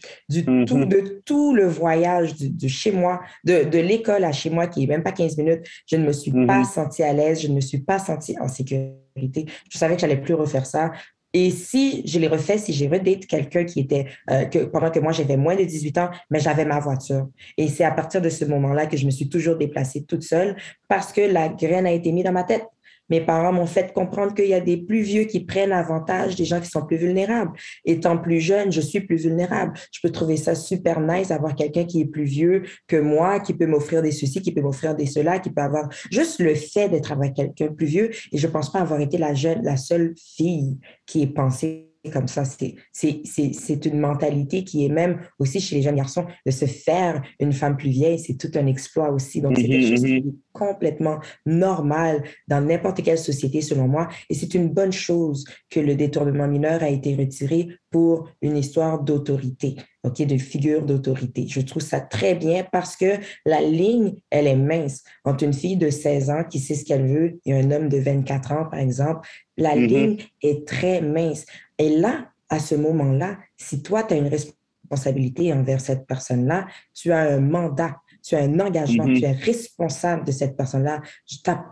tout, de tout le voyage de, chez moi, de, de l'école à chez moi, qui est même pas 15 minutes. Je ne me suis pas sentie à l'aise, je ne me suis pas sentie en sécurité. Je savais que j'allais plus refaire ça. Et si je l'ai refait, si j'ai redate quelqu'un qui était, euh, que, pendant que moi j'avais moins de 18 ans, mais j'avais ma voiture. Et c'est à partir de ce moment-là que je me suis toujours déplacée toute seule parce que la graine a été mise dans ma tête. Mes parents m'ont fait comprendre qu'il y a des plus vieux qui prennent avantage des gens qui sont plus vulnérables. Étant plus jeune, je suis plus vulnérable. Je peux trouver ça super nice d'avoir quelqu'un qui est plus vieux que moi, qui peut m'offrir des soucis, qui peut m'offrir des cela, qui peut avoir juste le fait d'être avec quelqu'un plus vieux. Et je pense pas avoir été la jeune, la seule fille qui ait pensé comme ça. C'est une mentalité qui est même aussi chez les jeunes garçons de se faire une femme plus vieille. C'est tout un exploit aussi. Donc, c'est quelque chose qui est complètement normal dans n'importe quelle société, selon moi. Et c'est une bonne chose que le détournement mineur a été retiré pour une histoire d'autorité, ok, de figure d'autorité. Je trouve ça très bien parce que la ligne, elle est mince entre une fille de 16 ans qui sait ce qu'elle veut et un homme de 24 ans, par exemple. La mm-hmm. ligne est très mince. Et là, à ce moment-là, si toi, tu as une responsabilité envers cette personne-là, tu as un mandat tu as un engagement, mm-hmm. tu es responsable de cette personne-là. Tu n'as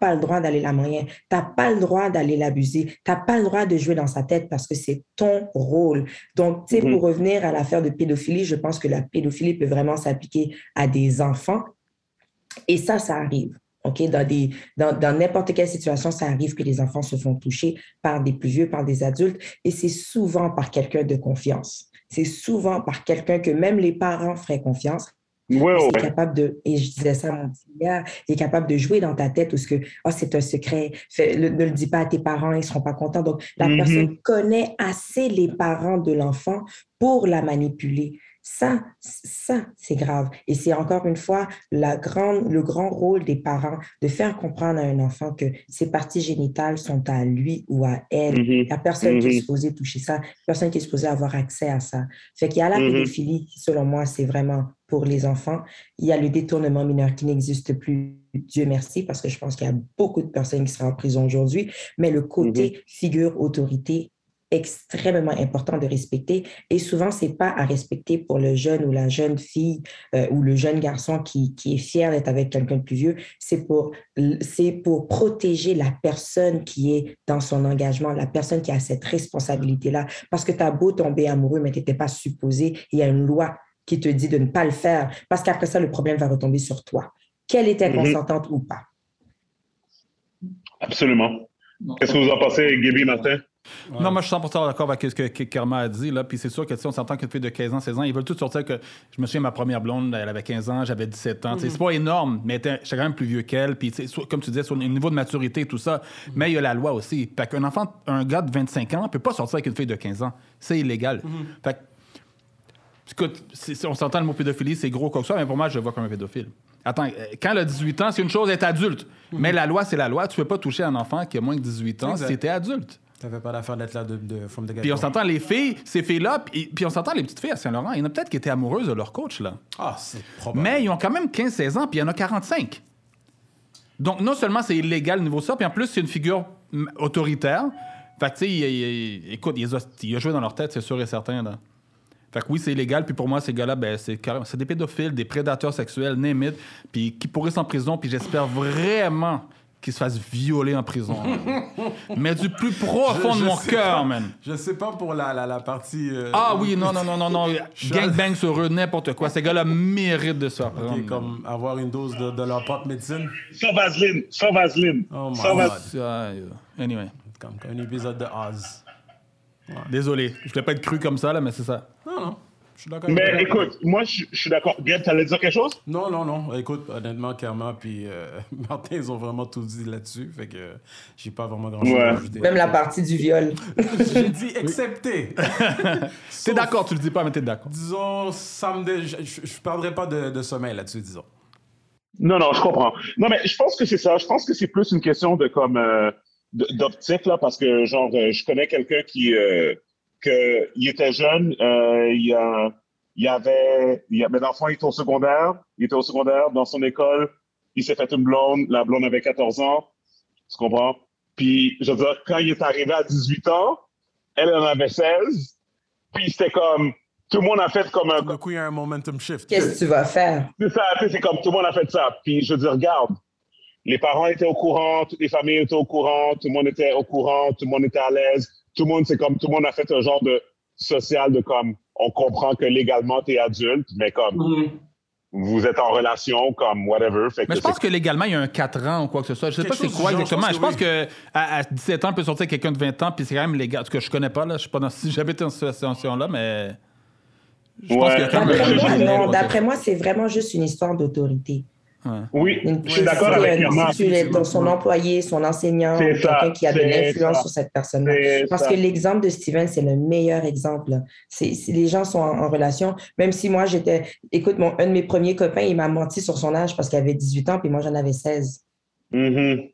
pas le droit d'aller la moyen, tu n'as pas le droit d'aller l'abuser, tu n'as pas le droit de jouer dans sa tête parce que c'est ton rôle. Donc, tu sais, pour mm-hmm. revenir à l'affaire de pédophilie, je pense que la pédophilie peut vraiment s'appliquer à des enfants. Et ça, ça arrive. OK? Dans, des, dans, dans n'importe quelle situation, ça arrive que les enfants se font toucher par des plus vieux, par des adultes, et c'est souvent par quelqu'un de confiance. C'est souvent par quelqu'un que même les parents feraient confiance. Ouais, Est capable de, et je disais ça à mon petit gars, il est capable de jouer dans ta tête où ce que, oh, c'est un secret, ne le dis pas à tes parents, ils seront pas contents. Donc, la mm-hmm. personne connaît assez les parents de l'enfant pour la manipuler. Ça, ça, c'est grave. Et c'est encore une fois la grande, le grand rôle des parents de faire comprendre à un enfant que ses parties génitales sont à lui ou à elle. Mm-hmm. Il n'y a personne qui est mm-hmm. supposé toucher ça, personne qui est supposé avoir accès à ça. Fait qu'il y a la mm-hmm. pédophilie, selon moi, c'est vraiment pour les enfants. Il y a le détournement mineur qui n'existe plus, Dieu merci, parce que je pense qu'il y a beaucoup de personnes qui sont en prison aujourd'hui. Mais le côté figure autorité extrêmement important de respecter. Et souvent, c'est pas à respecter pour le jeune ou la jeune fille euh, ou le jeune garçon qui, qui est fier d'être avec quelqu'un de plus vieux. C'est pour, c'est pour protéger la personne qui est dans son engagement, la personne qui a cette responsabilité-là. Parce que tu as beau tomber amoureux, mais tu n'étais pas supposé. Il y a une loi qui te dit de ne pas le faire. Parce qu'après ça, le problème va retomber sur toi. Qu'elle était mm-hmm. consentante ou pas? Absolument. Qu'est-ce que vous en pensez, Gaby Martin? Non, moi, je suis 100% d'accord avec ce que Kerma a dit. Là. Puis c'est sûr que si on s'entend qu'une fille de 15 ans, 16 ans, ils veulent tout sortir que. Je me souviens, ma première blonde, elle avait 15 ans, j'avais 17 ans. C'est pas énorme, mais j'étais quand même plus vieux qu'elle. Puis comme tu disais, sur le niveau de maturité et tout ça. Mais il y a la loi aussi. Fait qu'un enfant, un gars de 25 ans, peut pas sortir avec une fille de 15 ans. C'est illégal. Fait Écoute, on s'entend le mot pédophilie, c'est gros comme ça, mais pour moi, je le vois comme un pédophile. Attends, euh, quand elle a 18 ans, c'est une chose d'être adulte. Mais la loi, c'est la loi. Tu peux pas toucher un enfant qui a moins que 18 ans si tu adulte. T'avais pas l'affaire d'être là de, de from the Puis on s'entend les filles, ces filles-là, puis, on s'entend les petites filles à Saint-Laurent. Il y en a peut-être qui étaient amoureuses de leur coach, là. Ah, c'est probable. Mais ils ont quand même 15-16 ans, puis il y en a 45. Donc, non seulement c'est illégal au niveau ça, puis en plus, c'est une figure autoritaire. Fait que, tu sais, écoute, il a, joué dans leur tête, c'est sûr et certain, là. Fait que oui, c'est illégal. Puis pour moi, ces gars-là, ben, c'est, c'est des pédophiles, des prédateurs sexuels, name puis qui pourraient en prison. Puis j'espère vraiment qu'il se fasse violer en prison. Mais du plus profond de mon cœur, man. Je sais pas pour la, la, la partie. Euh, ah oui, non, non, non, non, non. Gangbang sur eux, n'importe quoi. Ces gars-là méritent de ça. Okay, comme avoir une dose de, de leur pote médecine. Sans vaseline, sans vaseline. Oh my God. Anyway. Comme un épisode de Oz. Désolé, je voulais pas être cru comme ça, là, mais c'est ça. Non, non. Mais écoute, moi, je, suis d'accord. Gab, allais dire quelque chose? Non, non, non. Écoute, honnêtement, Kerma puis euh, Martin, ils ont vraiment tout dit là-dessus. Fait que j'ai pas vraiment grand-chose à ajouter. Même la partie du viol. j'ai dit accepter. t'es d'accord, tu le dis pas, mais t'es d'accord. Disons, ça me je, je, perdrai pas de, sommeil là-dessus, disons. Non, non, je comprends. Non, mais je pense que c'est ça. Je pense que c'est plus une question de comme euh, d'optique, là, parce que, genre, euh, je connais quelqu'un qui qu'il était jeune, euh, il, a, il avait, il avait, dans il était au secondaire, il était au secondaire, dans son école, il s'est fait une blonde, la blonde avait 14 ans, tu comprends? Puis, je veux dire, quand il est arrivé à 18 ans, elle en avait 16, puis c'était comme, tout le monde a fait comme un... Du coup, il y a un momentum shift. Qu'est-ce que tu vas faire? C'est ça, c'est comme tout le monde a fait ça. Puis, je veux dire, regarde, les parents étaient au courant, toutes les familles étaient au courant, tout le monde était au courant, tout le monde était à l'aise tout le monde, c'est comme tout le monde a fait un genre de social de comme on comprend que légalement tu es adulte, mais comme vous êtes en relation, comme whatever. mais je pense que légalement, il y a un 4 ans ou quoi que ce soit. Je sais pas c'est quoi exactement. Je, pense que à, 17 ans, peut sortir quelqu'un de 20 ans, puis c'est quand même légal. Ce que je connais pas, là. Je sais pas si j'avais été dans cette situation-là, mais. Je pense que D'après moi, c'est vraiment juste une histoire d'autorité. Oui, je suis d'accord avec Irma. Dans son employé, son enseignant, quelqu'un qui a de l'influence sur cette personne-là. Parce que l'exemple de Steven, c'est le meilleur exemple. Si les gens sont en, relation, même si moi j'étais, écoute, mon, un de mes premiers copains, il m'a menti sur son âge parce qu'il avait 18 ans, puis moi j'en avais 16. Mm-hmm.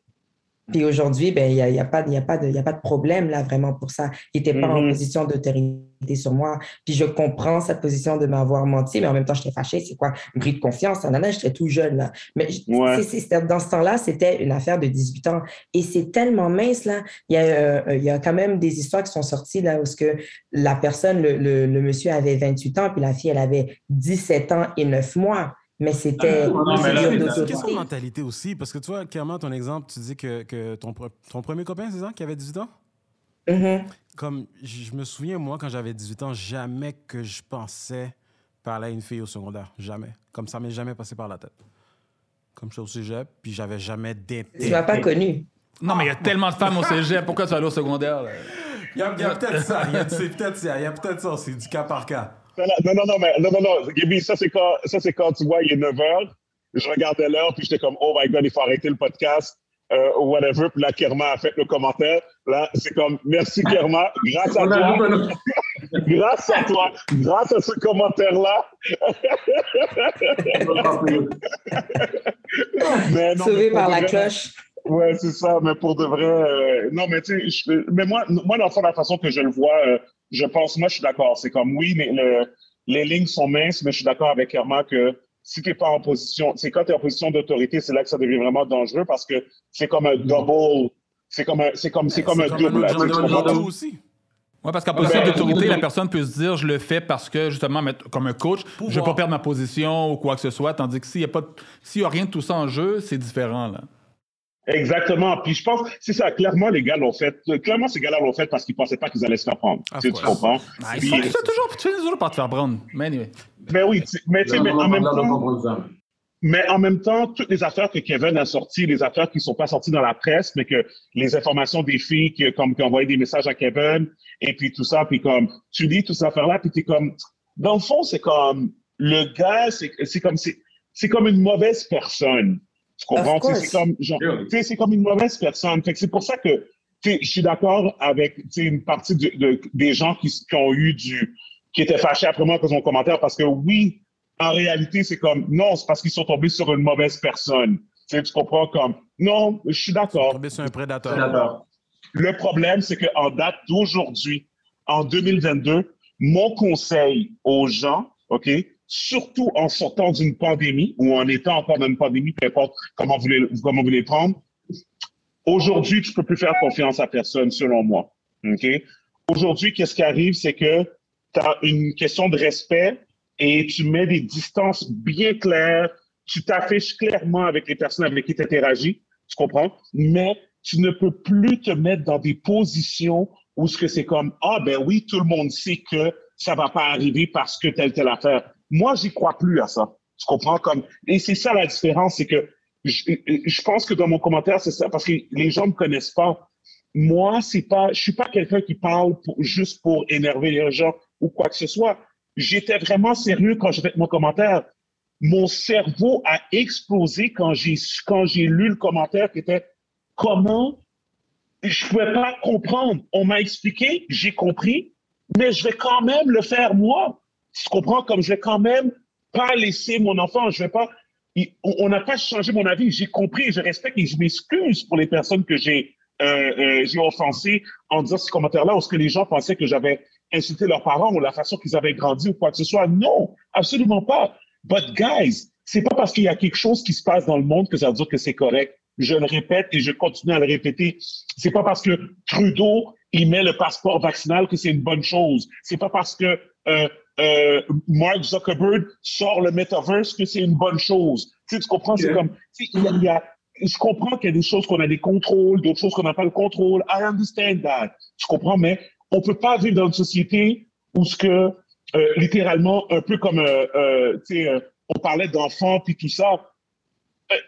Puis aujourd'hui, ben, il n'y a, y a, pas, y a, pas de, y a pas de problème là vraiment pour ça. Il n'était pas en mm-hmm. position d'autorité sur moi. Puis je comprends cette position de m'avoir menti, mais en même temps, j'étais fâchée. C'est quoi? Bris de confiance. En année, j'étais tout jeune. Là. Mais dans ce temps-là, c'était une affaire de 18 ans. Et c'est tellement mince. là. Il y, a, euh, il y a quand même des histoires qui sont sorties là où ce que la personne, le, le, le monsieur avait 28 ans, puis la fille, elle avait 17 ans et 9 mois. Mais c'était. Ah, c'est question de mentalité aussi, parce que tu vois, clairement, ton exemple, tu dis que, que ton, ton premier copain, c'est ça, qui avait 18 ans? Mm-hmm. Comme, je me souviens, moi, quand j'avais 18 ans, jamais que je pensais parler à une fille au secondaire. Jamais. Comme ça m'est jamais passé par la tête. Comme je suis au cégep, puis j'avais jamais d'intérêt. Tu m'as pas connu. Non, mais il y a tellement de femmes au cégep. Pourquoi tu vas aller au secondaire? Il y a, peut-être ça. Il y a peut-être ça. Il y a peut-être ça. C'est du cas par cas. Non, non, non, mais non, non, non. Gaby, ça, c'est quand, ça, c'est quand tu vois, il est 9 h. Je regardais l'heure, puis j'étais comme, oh my God, il faut arrêter le podcast. Euh, ou whatever. Puis là, Kerma a fait le commentaire. Là, c'est comme, merci Kerma, grâce à toi. grâce à toi, grâce à ce commentaire-là. Sauvé par la cloche. Ouais, c'est ça, mais pour de vrai, euh, non, mais tu sais, mais moi, moi, dans le fond, la façon que je le vois, euh, je pense, moi, je suis d'accord. C'est comme, oui, mais le, les lignes sont minces, mais je suis d'accord avec Kerma que si tu n'es pas en position, c'est quand tu es en position d'autorité, c'est là que ça devient vraiment dangereux parce que c'est comme un double, c'est comme un, c'est comme, c'est comme un double. aussi. Oui, parce qu'en position d'autorité, la personne peut se dire je le fais parce que justement, comme un coach, je ne vais pas perdre ma position ou quoi que ce soit. Tandis que s'il n'y a, pas, s'il y a rien de tout ça en jeu, c'est différent. Là. Exactement. Puis je pense, c'est ça, clairement, les gars l'ont fait. Clairement, ces gars-là l'ont fait parce qu'ils ne pensaient pas qu'ils allaient se faire prendre. tu, comprends? Ah, Puis, tu, toujours, tu toujours pas te faire prendre. Mais anyway. Ben oui, mais, mais en même temps. Mais en même temps, toutes les affaires que Kevin a sorties, les affaires qui ne sont pas sorties dans la presse, mais que les informations des filles qui, comme, qui envoyaient des messages à Kevin, et puis tout ça, puis comme, tu lis toutes ces affaires-là, puis tu es comme, dans le fond, c'est comme, le gars, c'est comme, c'est comme une mauvaise personne. Tu comprends? C'est comme, c'est comme une mauvaise personne. C'est pour ça que je suis d'accord avec une partie de, des gens qui, qui, ont eu du. qui étaient fâchés après moi pour mon commentaire parce que oui, en réalité, c'est comme non, c'est parce qu'ils sont tombés sur une mauvaise personne. Tu, tu comprends comme non, je suis d'accord. Tombé sur un prédateur. Le problème, c'est qu'en date d'aujourd'hui, en 2022, mon conseil aux gens, OK, surtout en sortant d'une pandémie ou en étant encore dans une pandémie, peu importe comment vous voulez, comment vous voulez prendre. Aujourd'hui, tu peux plus faire confiance à personne, selon moi. OK? Aujourd'hui, qu'est-ce qui arrive, c'est que tu as une question de respect et tu mets des distances bien claires. Tu t'affiches clairement avec les personnes avec qui tu interagis. Tu comprends? Mais tu ne peux plus te mettre dans des positions où ce que c'est comme, ah, ben oui, tout le monde sait que ça va pas arriver parce que telle, telle affaire. Moi, j'y crois plus à ça. Tu comprends comme et c'est ça la différence, c'est que je, pense que dans mon commentaire c'est ça parce que les gens me connaissent pas. Moi, c'est pas, je suis pas quelqu'un qui parle juste pour énerver les gens ou quoi que ce soit. J'étais vraiment sérieux quand j'ai fait mon commentaire. Mon cerveau a explosé quand j'ai quand j'ai lu le commentaire qui était comment je pouvais pas comprendre. On m'a expliqué, j'ai compris, mais je vais quand même le faire moi tu comprends, comme je vais quand même pas laisser mon enfant, je vais pas, on n'a pas changé mon avis, j'ai compris, je respecte et je m'excuse pour les personnes que j'ai euh, euh, j'ai offensées en disant ce commentaire-là, ou ce que les gens pensaient que j'avais insulté leurs parents ou la façon qu'ils avaient grandi ou quoi que ce soit. Non, absolument pas. But guys, c'est pas parce qu'il y a quelque chose qui se passe dans le monde que ça veut dire que c'est correct. Je le répète et je continue à le répéter. C'est pas parce que Trudeau il met le passeport vaccinal que c'est une bonne chose. C'est pas parce que euh, euh, Mark Zuckerberg sort le metaverse que c'est une bonne chose. Tu, sais, tu comprends? C'est comme, il y, a, je comprends qu'il y a des choses qu'on a des contrôles, d'autres choses qu'on n'a pas le contrôle. I understand that. Tu comprends? Mais on peut pas vivre dans une société où ce que, euh, littéralement, un peu comme, euh, euh tu sais, euh, on parlait d'enfants puis tout ça.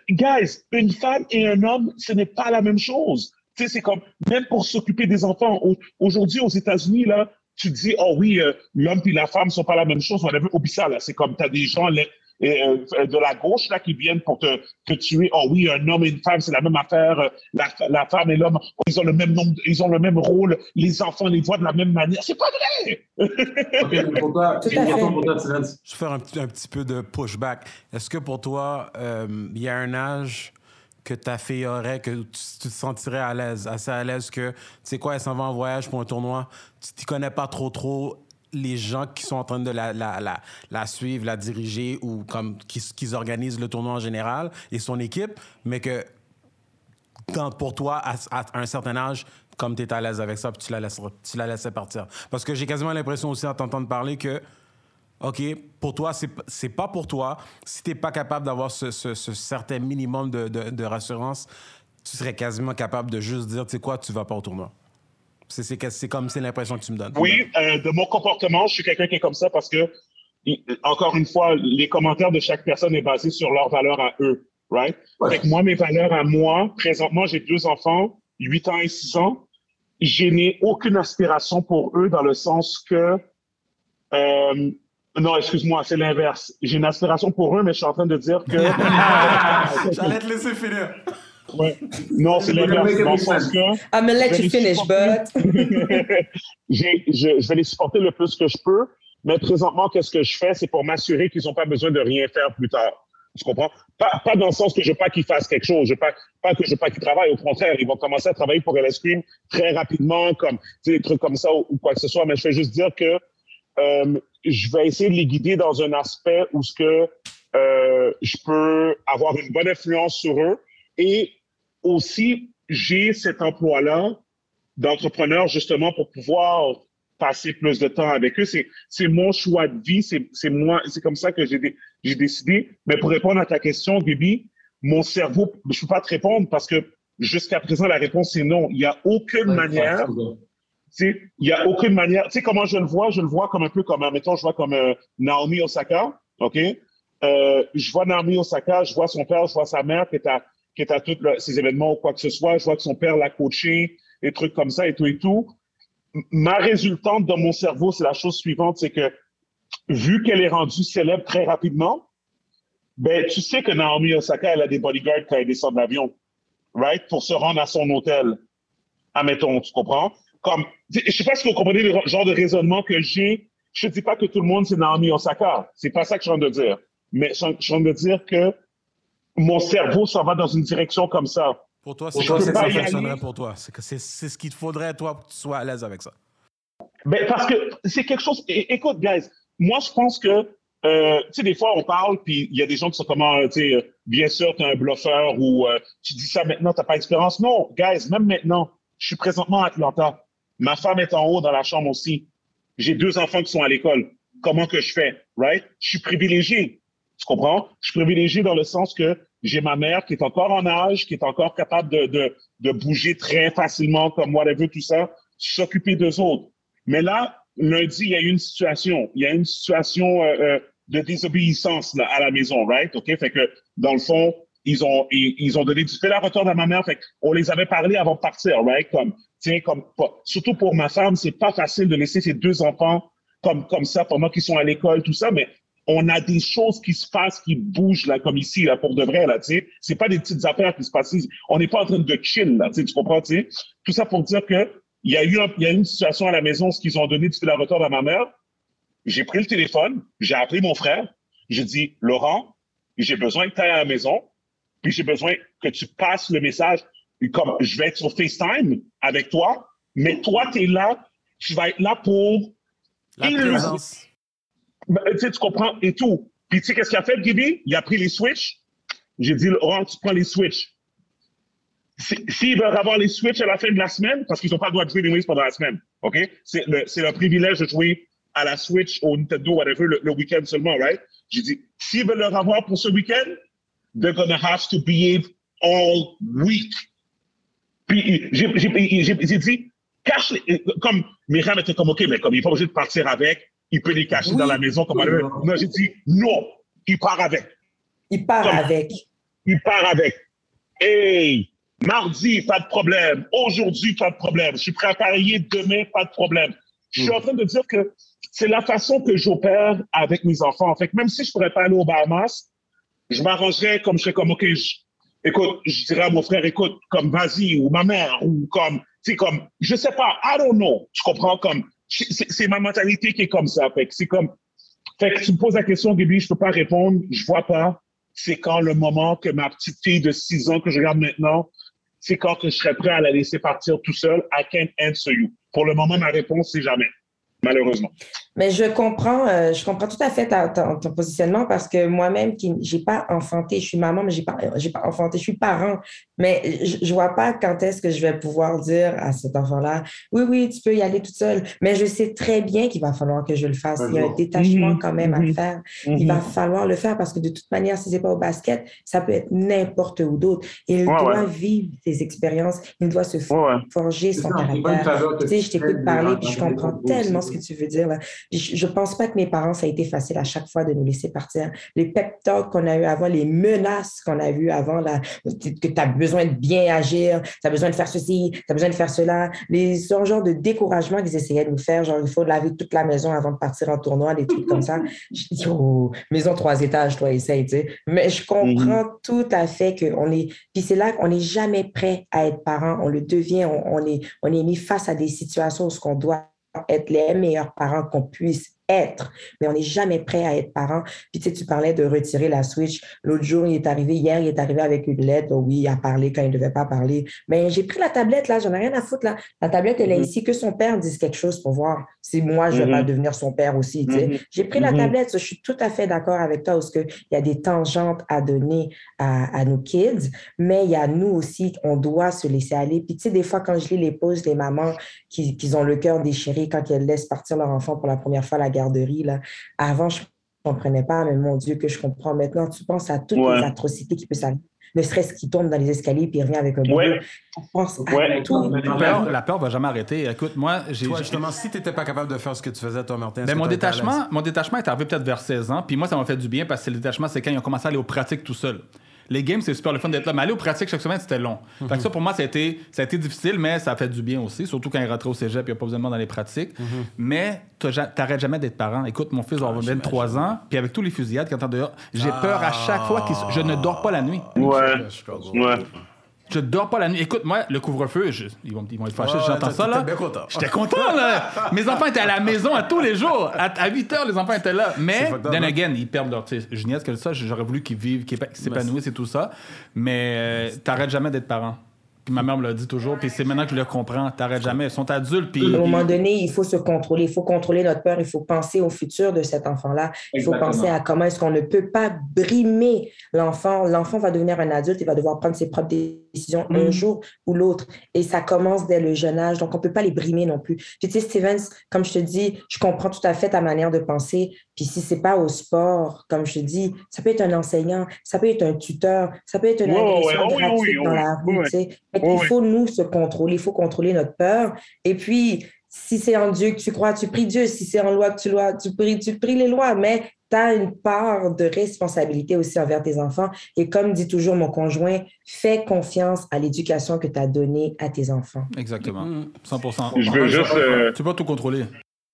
guys, une femme et un homme, ce n'est pas la même chose. Tu sais, c'est comme, même pour s'occuper des enfants, aujourd'hui aux États-Unis, là, tu dis, oh oui, euh, l'homme et la femme sont pas la même chose. On avait oublié ça, là. C'est comme, tu as des gens euh, de la gauche, là, qui viennent pour te, te, tuer. Oh oui, un homme et une femme, c'est la même affaire. Euh, la, la femme et l'homme, ils ont le même nombre, ils ont le même rôle. Les enfants les voient de la même manière. C'est pas vrai! ok, pour toi, Je vais faire un, un, petit peu de pushback. Est-ce que pour toi, il y a un âge que ta fille aurait, que tu, te sentirais à l'aise, assez à l'aise que, tu sais quoi, elle s'en va en voyage pour un tournoi, tu ne connais pas trop trop les gens qui sont en train de la, la, la, suivre, la diriger ou comme qui, organisent le tournoi en général et son équipe, mais que pour toi, à, un certain âge, comme tu es à l'aise avec ça, puis tu la, laisses, tu la laissais partir. Parce que j'ai quasiment l'impression aussi en t'entendant parler que OK, pour toi, c'est pas pour toi. Si tu n'es pas capable d'avoir ce, ce, certain minimum de, de, rassurance, tu serais quasiment capable de juste dire, tu sais quoi, tu vas pas au tournoi. C'est comme c'est l'impression que tu me donnes. Oui, euh, de mon comportement, je suis quelqu'un qui est comme ça parce que, encore une fois, les commentaires de chaque personne est basé sur leurs valeurs à eux, right? moi, mes valeurs à moi, présentement, j'ai deux enfants, 8 ans et 6 ans. Je n'ai aucune aspiration pour eux dans le sens que euh, non, excuse-moi, c'est l'inverse. J'ai une aspiration pour eux, mais je suis en train de dire que. J'allais te laisser finir. Ouais. Non, c'est l'inverse. Dans le sens que. I'm gonna let you finish, but. je, vais les supporter le plus que je peux, mais présentement, qu'est-ce que je fais? C'est pour m'assurer qu'ils n'ont pas besoin de rien faire plus tard. Tu comprends? Pas, pas dans le sens que je veux pas qu'ils fassent quelque chose. Je veux pas, pas que je veux pas qu'ils travaillent. Au contraire, ils vont commencer à travailler pour LS très rapidement, comme, des trucs comme ça ou, quoi que ce soit. Mais je vais juste dire que euh, je vais essayer de les guider dans un aspect où ce que euh, je peux avoir une bonne influence sur eux et aussi j'ai cet emploi-là d'entrepreneur justement pour pouvoir passer plus de temps avec eux. C'est, mon choix de vie, c'est, moi, c'est comme ça que j'ai, décidé. Mais pour répondre à ta question, Bibi, mon cerveau, je peux pas te répondre parce que jusqu'à présent, la réponse c'est non. Il n'y a aucune manière il n'y a aucune manière. Tu sais comment je le vois? Je le vois comme un peu comme, mettons, je vois comme euh, Naomi Osaka, OK? Euh, je vois Naomi Osaka, je vois son père, je vois sa mère qui est à, qui est à tous ces événements ou quoi que ce soit. Je vois que son père l'a coaché, des trucs comme ça et tout et tout. Ma résultante dans mon cerveau, c'est la chose suivante, c'est que vu qu'elle est rendue célèbre très rapidement, ben, tu sais que Naomi Osaka, elle a des bodyguards quand elle descend de l'avion, right? Pour se rendre à son hôtel. Admettons, tu comprends? Comme, je sais pas si vous comprenez le genre de raisonnement que j'ai. Je ne dis pas que tout le monde c'est Naomi Osaka. C'est pas ça que je suis de dire. Mais je suis en train de dire que mon cerveau s'en va dans une direction comme ça. Pour toi, c'est ça fonctionnerait pour toi? C'est ce qu'il te faudrait, toi, pour que tu sois à l'aise avec ça. Ben, parce que c'est quelque chose. Écoute, guys, moi, je pense que, euh, tu sais, des fois, on parle, puis il y a des gens qui sont comme, euh, tu sais, euh, bien sûr, tu es un bluffeur ou tu dis ça maintenant, tu n'as pas d'expérience. Non, guys, même maintenant, je suis présentement à Atlanta. Ma femme est en haut dans la chambre aussi. J'ai deux enfants qui sont à l'école. Comment que je fais, right? Je suis privilégié. Tu comprends? Je suis privilégié dans le sens que j'ai ma mère qui est encore en âge, qui est encore capable de, de, de bouger très facilement comme whatever, tout ça, s'occuper d'eux autres. Mais là, lundi, il y a eu une situation. Il y a une situation euh, euh de désobéissance là, à la maison, right? OK? Fait que, dans le fond, ils ont, ils, ont donné du fil à retour à ma mère. On les avait parlé avant de partir, right? Comme, tiens, comme, surtout pour ma femme, c'est pas facile de laisser ses deux enfants comme, comme ça pendant qu'ils sont à l'école, tout ça, mais on a des choses qui se passent, qui bougent, là, comme ici, là, pour de vrai, là, tu sais. C'est pas des petites affaires qui se passent. On n'est pas en train de chill, là, tu comprends, tu sais. Tout ça pour dire que il y a eu il y a une situation à la maison, ce qu'ils ont donné du fil à retour à ma mère. J'ai pris le téléphone, j'ai appelé mon frère, j'ai dit, Laurent, j'ai besoin que tu ailles à la maison, puis j'ai besoin que tu passes le message comme je vais être sur FaceTime avec toi, mais toi, tu es là, tu vas être là pour. La présence. Ben, tu, sais, tu comprends et tout. Puis tu sais, qu'est-ce qu'il a fait, Gibi? Il a pris les switches. J'ai dit, Laurent, tu prends les switches. S'ils si, veulent avoir les switches à la fin de la semaine, parce qu'ils n'ont pas le droit de jouer les pendant la semaine, OK? C'est le, le, privilège de jouer à la Switch, au Nintendo, whatever, le, le week-end seulement, right? J'ai dit, s'ils veulent le avoir pour ce week-end, they're going to have to behave all week. Puis j'ai dit, cache les, comme Myriam était comme, OK, mais comme il n'est pas obligé de partir avec, il peut les cacher dans la maison comme oui, Non, j'ai dit, non, il part avec. Il part avec. Il part avec. Hey, mardi, pas de problème. Aujourd'hui, pas de problème. Je suis prêt à parier demain, pas de problème. Je suis mm. en train de dire que c'est la façon que j'opère avec mes enfants. En fait, même si je pourrais pas aller au Bahamas, je m'arrangerais comme je serais comme, OK, écoute, je dirais à mon frère, écoute, comme vas-y, ou ma mère, ou comme, tu sais, comme, je sais pas, I don't know. Tu comprends, comme, c'est ma mentalité qui est comme ça. Fait que c'est comme, fait que tu me poses la question, Gaby, je peux pas répondre, je vois pas. C'est quand le moment que ma petite fille de 6 ans que je regarde maintenant, c'est quand que je serais prêt à la laisser partir tout seul. I can't answer you. Pour le moment, ma réponse, c'est jamais. Malheureusement. Mais je comprends, euh, je comprends tout à fait ton, positionnement parce que moi-même, qui j'ai pas enfanté, je suis maman, mais j'ai pas, j'ai pas enfanté, je suis parent. Mais je, ne vois pas quand est-ce que je vais pouvoir dire à cet enfant-là, oui, oui, tu peux y aller toute seule. Mais je sais très bien qu'il va falloir que je le fasse. Il y a un détachement quand même à faire. Il va falloir le faire parce que de toute manière, si c'est pas au basket, ça peut être n'importe où d'autre. Il doit vivre ses expériences. Il doit se forger son caractère. Tu sais, je t'écoute parler puis je comprends tellement ce que tu veux dire. Là. Je ne pense pas que mes parents, ça a été facile à chaque fois de nous laisser partir. Les pep talks qu'on a eu avant, les menaces qu'on a vues avant, là, que tu as besoin de bien agir, tu as besoin de faire ceci, tu as besoin de faire cela. Les genre de découragement qu'ils essayaient de nous faire, genre il faut laver toute la maison avant de partir en tournoi, des trucs comme ça. Je dis, oh, maison trois étages, toi, essaye, tu sais. Mais je comprends mhm. tout à fait qu'on est. Puis c'est là qu'on n'est jamais prêt à être parent. On le devient, on, est, on est mis face à des situations où ce qu'on doit être les meilleurs parents qu'on puisse être, mais on n'est jamais prêt à être parent. Puis tu sais, tu parlais de retirer la Switch. L'autre jour, il est arrivé, hier, il est arrivé avec une lettre. Oh oui, il a parlé quand il ne devait pas parler. Mais j'ai pris la tablette, là, j'en ai rien à foutre, là. La tablette, elle est mm-hmm. ici, que son père dise quelque chose pour voir si moi, je vais pas mm-hmm. devenir son père aussi. Tu sais. Mm-hmm. J'ai pris la tablette, je suis tout à fait d'accord avec toi, parce qu'il y a des tangentes à donner à, à, nos kids, mais il y a nous aussi, on doit se laisser aller. Puis tu sais, des fois, quand je lis les pauses des mamans qui, qui ont le cœur déchiré quand elles laissent partir leur enfant pour la première fois à la garderie. Là. Avant, je ne comprenais pas, mais mon Dieu, que je comprends maintenant. Tu penses à toutes les atrocités qui peuvent s'arriver ne serait-ce qu'il tombe dans les escaliers puis il revient avec un. Ouais. pense à tout. La peur, ne va jamais arrêter. Écoute, moi, j'ai. Toi, justement, si tu n'étais pas capable de faire ce que tu faisais, toi, Martin. Ben, mon, détachement, mon détachement est arrivé peut-être vers 16 ans. Puis moi, ça m'a fait du bien parce que le détachement, c'est quand ils ont commencé à aller aux pratiques tout seul les games, c'est super le fun d'être là. Mais aller aux pratiques chaque semaine, c'était long. Fait que ça, pour moi, ça a, été, ça a été difficile, mais ça a fait du bien aussi. Surtout quand il rentré au cégep, il n'y a pas besoin de dans les pratiques. Mais tu n'arrêtes jamais d'être parent. Écoute, mon fils va avoir 23 ans, puis avec tous les fusillades qu'il entend dehors, j'ai peur à chaque fois que je ne dors pas la nuit. Ouais. ouais. Je dors pas la nuit. Écoute, moi, le couvre-feu, ils, vont, ils vont être fâchés j'entends ça. là. J'étais content, là. Mes enfants étaient à la maison à tous les jours. À, 8 heures, les enfants étaient là. Mais, then again, ils perdent leur. Je niaise que ça. J'aurais voulu qu'ils vivent, qu'ils s'épanouissent et tout ça. Mais euh, t'arrêtes jamais d'être parent ma mère me l'a dit toujours, puis c'est maintenant que je le comprends. T'arrêtes jamais. Ils sont adultes. Puis... À un moment donné, il faut se contrôler. Il faut contrôler notre peur. Il faut penser au futur de cet enfant-là. Il faut penser à comment est-ce qu'on ne peut pas brimer l'enfant. L'enfant va devenir un adulte. Il va devoir prendre ses propres décisions un mm. jour ou l'autre. Et ça commence dès le jeune âge. Donc, on ne peut pas les brimer non plus. Puis, tu sais, Stevens, comme je te dis, je comprends tout à fait ta manière de penser. Puis, si c'est pas au sport, comme je te dis, ça peut être un enseignant, ça peut être un tuteur, ça peut être un agresseur dans la rue, tu sais il faut nous se contrôler, il faut contrôler notre peur. Et puis, si c'est en Dieu que tu crois, tu pries Dieu. Si c'est en loi que tu, lois, tu, pries, tu pries les lois. Mais tu as une part de responsabilité aussi envers tes enfants. Et comme dit toujours mon conjoint, fais confiance à l'éducation que tu as donnée à tes enfants. Exactement. 100 Je veux juste, euh, tu peux tout contrôler.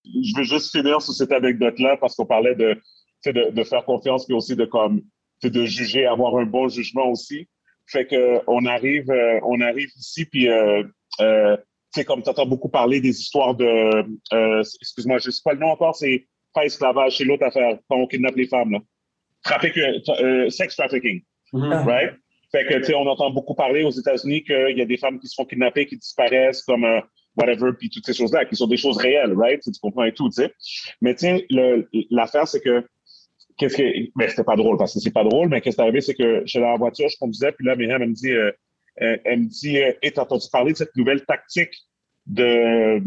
Je veux juste finir sur cette anecdote-là parce qu'on parlait de, de, de, faire confiance, mais aussi de, comme, de juger, avoir un bon jugement aussi. Fait que on arrive, euh, on arrive ici, puis euh, euh, sais, comme tu entends beaucoup parler des histoires de, euh, excuse-moi, je sais pas le nom encore, c'est pas esclavage, c'est l'autre affaire, quand on kidnappe les femmes, là. Trafic, euh, sex trafficking, mm-hmm. right? Fait que, tu sais, on entend beaucoup parler aux États-Unis qu'il y a des femmes qui se font kidnapper, qui disparaissent, comme whatever, puis toutes ces choses-là, qui sont des choses réelles, right? Tu comprends et tout, tu sais. Mais tu sais, l'affaire, c'est que qu'est-ce que, mais c'était pas drôle parce que c'est pas drôle, mais qu'est-ce qui est arrivé, c'est que j'étais dans la voiture, je conduisais, puis là, Myriam, elle me dit, euh, euh elle me dit, euh, t'as entendu parler de cette nouvelle tactique de,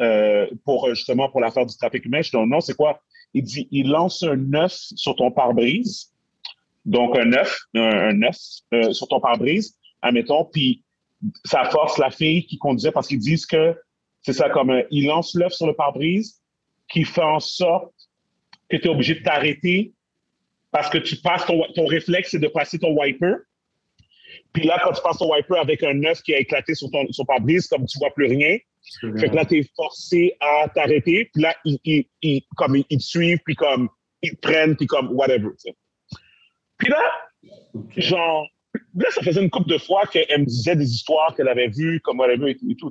euh, pour justement pour l'affaire du trafic humain? Je dis, non, c'est quoi? Il dit, il lance un œuf sur ton pare-brise. Donc, un œuf, un, œuf euh, sur ton pare-brise, admettons, puis ça force la fille qui conduisait parce qu'ils disent que c'est ça comme, il lance l'œuf sur le pare-brise qui fait en sorte que tu es obligé de t'arrêter parce que tu passes ton, ton réflexe, c'est de passer ton wiper. Puis là, quand tu passes ton wiper avec un œuf qui a éclaté sur ton sur pare-brise, comme tu vois plus rien, fait que là, tu es forcé à t'arrêter. Puis là, ils, ils, comme, ils, te suivent, puis comme, ils te prennent, puis comme, whatever. Puis là, genre, là, ça faisait une couple de fois qu'elle me disait des histoires qu'elle avait vues, comme whatever et tout. Et, tout,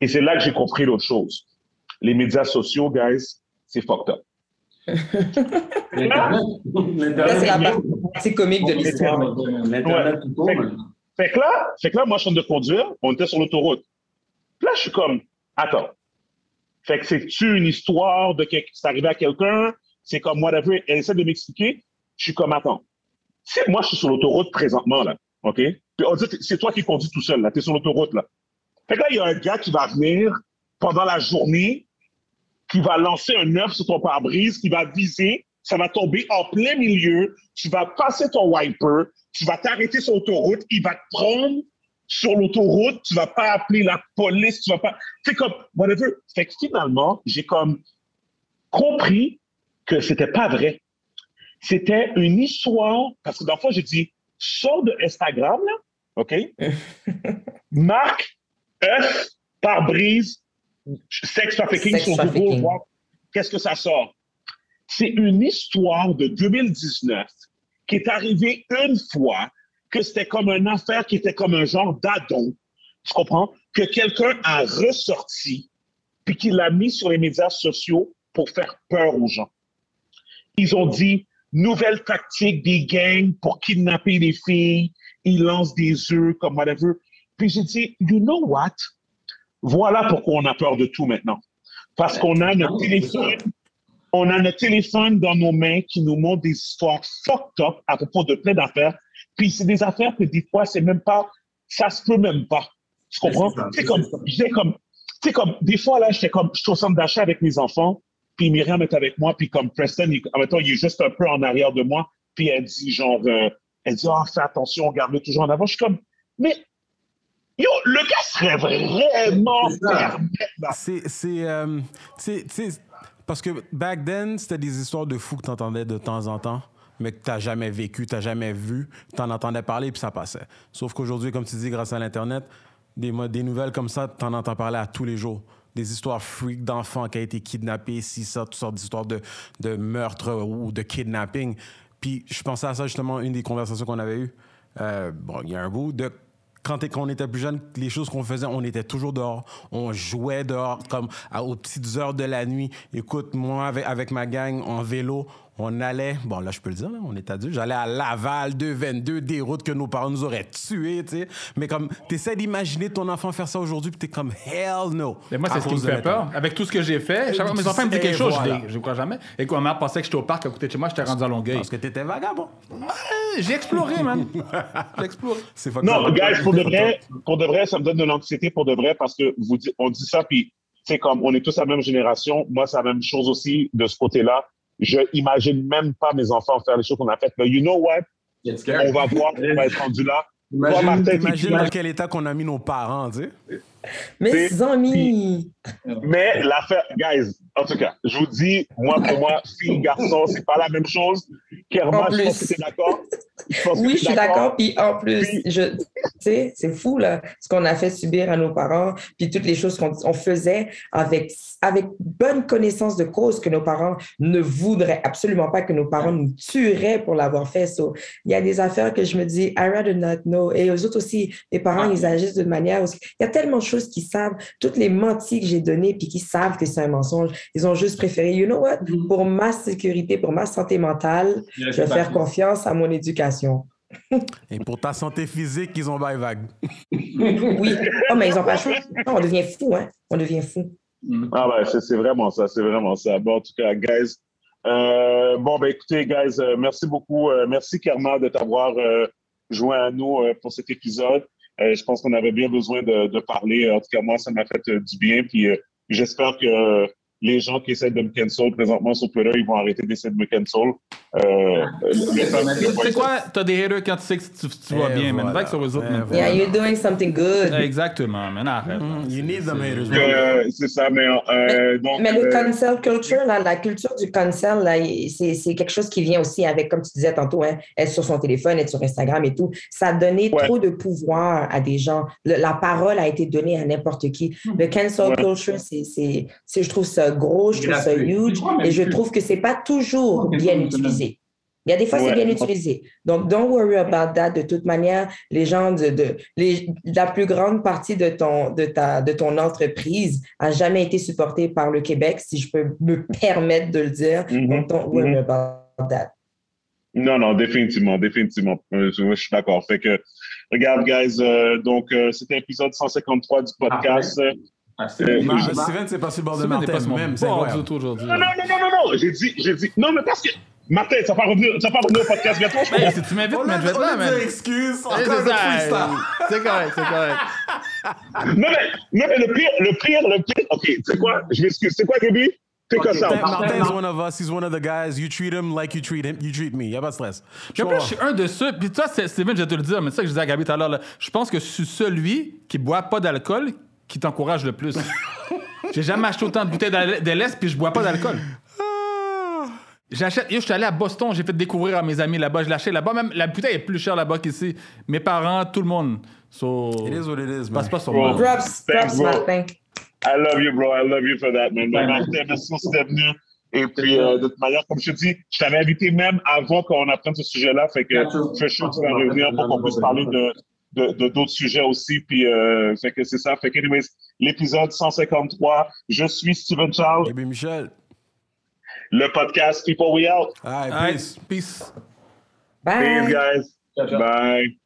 et c'est là que j'ai compris l'autre chose. Les médias sociaux, guys, c'est fucked up. c'est la partie comique de l'histoire. Fait, que là, fait que là, moi, je suis en train de conduire, on était sur l'autoroute. Là, je suis comme, attends. Fait que c'est-tu une histoire de quelque, c'est arrivé à quelqu'un? C'est comme, whatever. Elle essaie de m'expliquer. Je suis comme, attends. moi, je suis sur l'autoroute présentement, là. OK? C'est toi qui conduis tout seul, là. T'es sur l'autoroute, là. Fait que là, il y a un gars qui va venir pendant la journée, qui va lancer un œuf sur ton pare-brise, qui va viser, ça va tomber en plein milieu, tu vas passer ton wiper, tu vas t'arrêter sur l'autoroute, il va te prendre sur l'autoroute, tu vas pas appeler la police, tu vas pas. C'est comme, whatever. Fait que finalement, j'ai comme compris que c'était pas vrai. C'était une histoire, parce que dans le fond, j'ai dit, sors de Instagram, là, OK? Marque F par brise, sex trafficking sur Google, qu'est-ce que ça sort. C'est une histoire de 2019 qui est arrivée une fois que c'était comme une affaire qui était comme un genre d'adon, tu comprends? Que quelqu'un a ressorti, puis qu'il l'a mis sur les médias sociaux pour faire peur aux gens. Ils ont dit, nouvelle tactique des gangs pour kidnapper les filles, ils lancent des œufs comme whatever. Puis j'ai dit, you know what? Voilà pourquoi on a peur de tout maintenant. Parce qu'on a notre téléphone, on a notre téléphone dans nos mains qui nous montre des histoires fucked up à propos de plein d'affaires puis c'est des affaires que des fois, c'est même pas, ça se peut même pas. Tu comprends? C'est comme, j'ai comme, tu sais, comme, des fois, là, j'étais comme, je suis au centre d'achat avec mes enfants, puis Myriam est avec moi, puis comme Preston, il, en même temps, il est juste un peu en arrière de moi, puis elle dit, genre, euh, elle dit, oh, fais attention, garde-le toujours en avant. Je suis comme, mais, yo, le gars serait vraiment C'est, c'est, euh, c'est, parce que back then, c'était des histoires de fous que tu entendais de temps en temps mais que tu n'as jamais vécu, tu n'as jamais vu, tu en entendais parler, puis ça passait. Sauf qu'aujourd'hui, comme tu dis, grâce à l'Internet, des, nouvelles comme ça, tu en entends parler à tous les jours. Des histoires freaks d'enfants qui ont été kidnappés, si ça, toutes sortes d'histoires de, de meurtre ou de kidnapping. Puis je pensais à ça justement, une des conversations qu'on avait eues. Euh, bon, il y a un bout de quand, on était plus jeune, les choses qu'on faisait, on était toujours dehors. On jouait dehors, comme aux petites heures de la nuit. Écoute, moi, avec ma gang, en vélo, on allait, bon là je peux le dire, on est adulte, j'allais à Laval 222, des routes que nos parents nous auraient tuées, tu sais. Mais comme, t'essaies d'imaginer ton enfant faire ça aujourd'hui, puis t'es comme, hell no. Mais moi, c'est ce qui me fait peur. Avec tout ce que j'ai fait, chaque fois mes enfants me disent quelque chose, je ne crois jamais. Et quand ma mère pensait que j'étais au parc à côté de chez moi, j'étais rendu à Longueuil. Parce que t'étais vagabond. j'ai exploré, man. j'ai exploré. Non, guys, pour de vrai, pour de vrai, ça me donne de l'anxiété pour de vrai, parce que vous on dit ça, puis c'est comme, on est tous la même génération. Moi, c'est la même chose aussi de ce côté-là je imagine même pas mes enfants faire les choses qu'on a faites. Mais you know what? On va voir, on va être rendu là. Imagine, dans quel état qu'on a mis nos parents, tu sais. Mes amis. Mais l'affaire, guys, en tout cas, je vous dis, moi, pour moi, fille, garçon, c'est pas la même chose. Kerma, je pense que tu es d'accord. Oui, je suis d'accord. Puis en plus, je, tu sais, c'est fou, là, ce qu'on a fait subir à nos parents, puis toutes les choses qu'on faisait avec, avec bonne connaissance de cause que nos parents ne voudraient absolument pas que nos parents nous tueraient pour l'avoir fait. il y a des affaires que je me dis, I rather not know. Et aux autres aussi, mes parents, ils agissent de manière. Il y a tellement de choses qu'ils savent, toutes les menties que j'ai données, puis qu'ils savent que c'est un mensonge. Ils ont juste préféré, you know what, mm-hmm. pour ma sécurité, pour ma santé mentale, je vais faire confiance à mon éducation. Et pour ta santé physique, ils ont bail vague. oui. Oh, mais ils n'ont pas le choix. on devient fou, hein. On devient fou. Mm-hmm. Ah ouais, c'est vraiment ça, c'est vraiment ça. Bon, en tout cas, guys, euh, bon, ben écoutez, guys, euh, merci beaucoup. Euh, merci, Karma, de t'avoir joint à nous pour cet épisode. Je pense qu'on avait bien besoin de, de, parler. En tout cas, moi, ça m'a fait du bien. Puis j'espère que les gens qui essaient de me cancel présentement sur Twitter, ils vont arrêter d'essayer de me cancel. Euh, c'est quoi? T'as des haters quand tu sais que tu, tu vas bien, man. Va sur les autres, man. Yeah, you're doing something good. Exactement, man. Arrête. Mm, you need them haters. Euh, c'est ça, mais, euh, donc, mais le euh, cancel culture, là, la culture du cancel, c'est quelque chose qui vient aussi avec, comme tu disais tantôt, hein, être sur son téléphone, être sur Instagram et tout. Ça a donné trop de pouvoir à des gens. la parole a été donnée à n'importe qui. Le cancel culture, c'est, je trouve ça gros, je trouve ça huge, et je trouve que c'est pas toujours bien utilisé. Il y a des fois, c'est bien utilisé. Donc, don't worry about that. De toute manière, les gens de, de les, la plus grande partie de ton, de, ta, de ton entreprise a jamais été supportée par le Québec, si je peux me permettre de le dire. Mm-hmm. Donc, don't worry mm-hmm. about that. Non, non, définitivement, définitivement. Euh, je, suis d'accord. Fait que, regarde, guys, euh, donc, euh, c'était l'épisode 153 du podcast. Ah, Steven, c'est passé le bord de Martin même. C'est aujourd'hui. Non, non, non, non, non, J'ai dit, j'ai dit. Non, mais parce que. Martin, ça va revenir, ça va revenir au podcast bientôt, je crois. si tu m'invites, mais je vais être là, man. excuse. C'est correct, c'est correct. non, mais, non, mais le pire, le pire, le pire. OK, tu sais quoi? Je m'excuse. C'est quoi, Gaby? Pick okay. us out. Martin is one of us. He's one of the guys. You treat him like you treat him. You treat me. Y'a pas de stress. Je, je suis un de ceux. Puis toi, Steven, je vais te le dire, mais c'est ça que je disais à Gabi tout à l'heure. Je pense que c'est celui qui boit pas d'alcool qui t'encourage le plus. J'ai jamais acheté autant de bouteilles de l'Est puis je bois pas d'alcool. J'achète. Je suis allé à Boston, j'ai fait découvrir à mes amis là-bas. Je l'achète là-bas. Même la bouteille est plus chère là-bas qu'ici. Mes parents, tout le monde. So, it is what it is, Passe pas sur moi. Props, props, Martin. I love you, bro. I love you for that, man. Martin, merci d'être venu. Et puis, euh, de toute manière, comme je te dis, je t'avais invité même avant qu'on apprenne ce sujet-là. Fait que fais chaud, tu vas revenir pour qu'on puisse parler de de d'autres sujets aussi. Puis, euh, fait que c'est ça. Fait que, anyways, l'épisode 153, je suis Steven Charles. Et bien, Michel. Le podcast People We Out. All right, peace. Peace. Bye. Peace, guys. Ciao, ciao. Bye.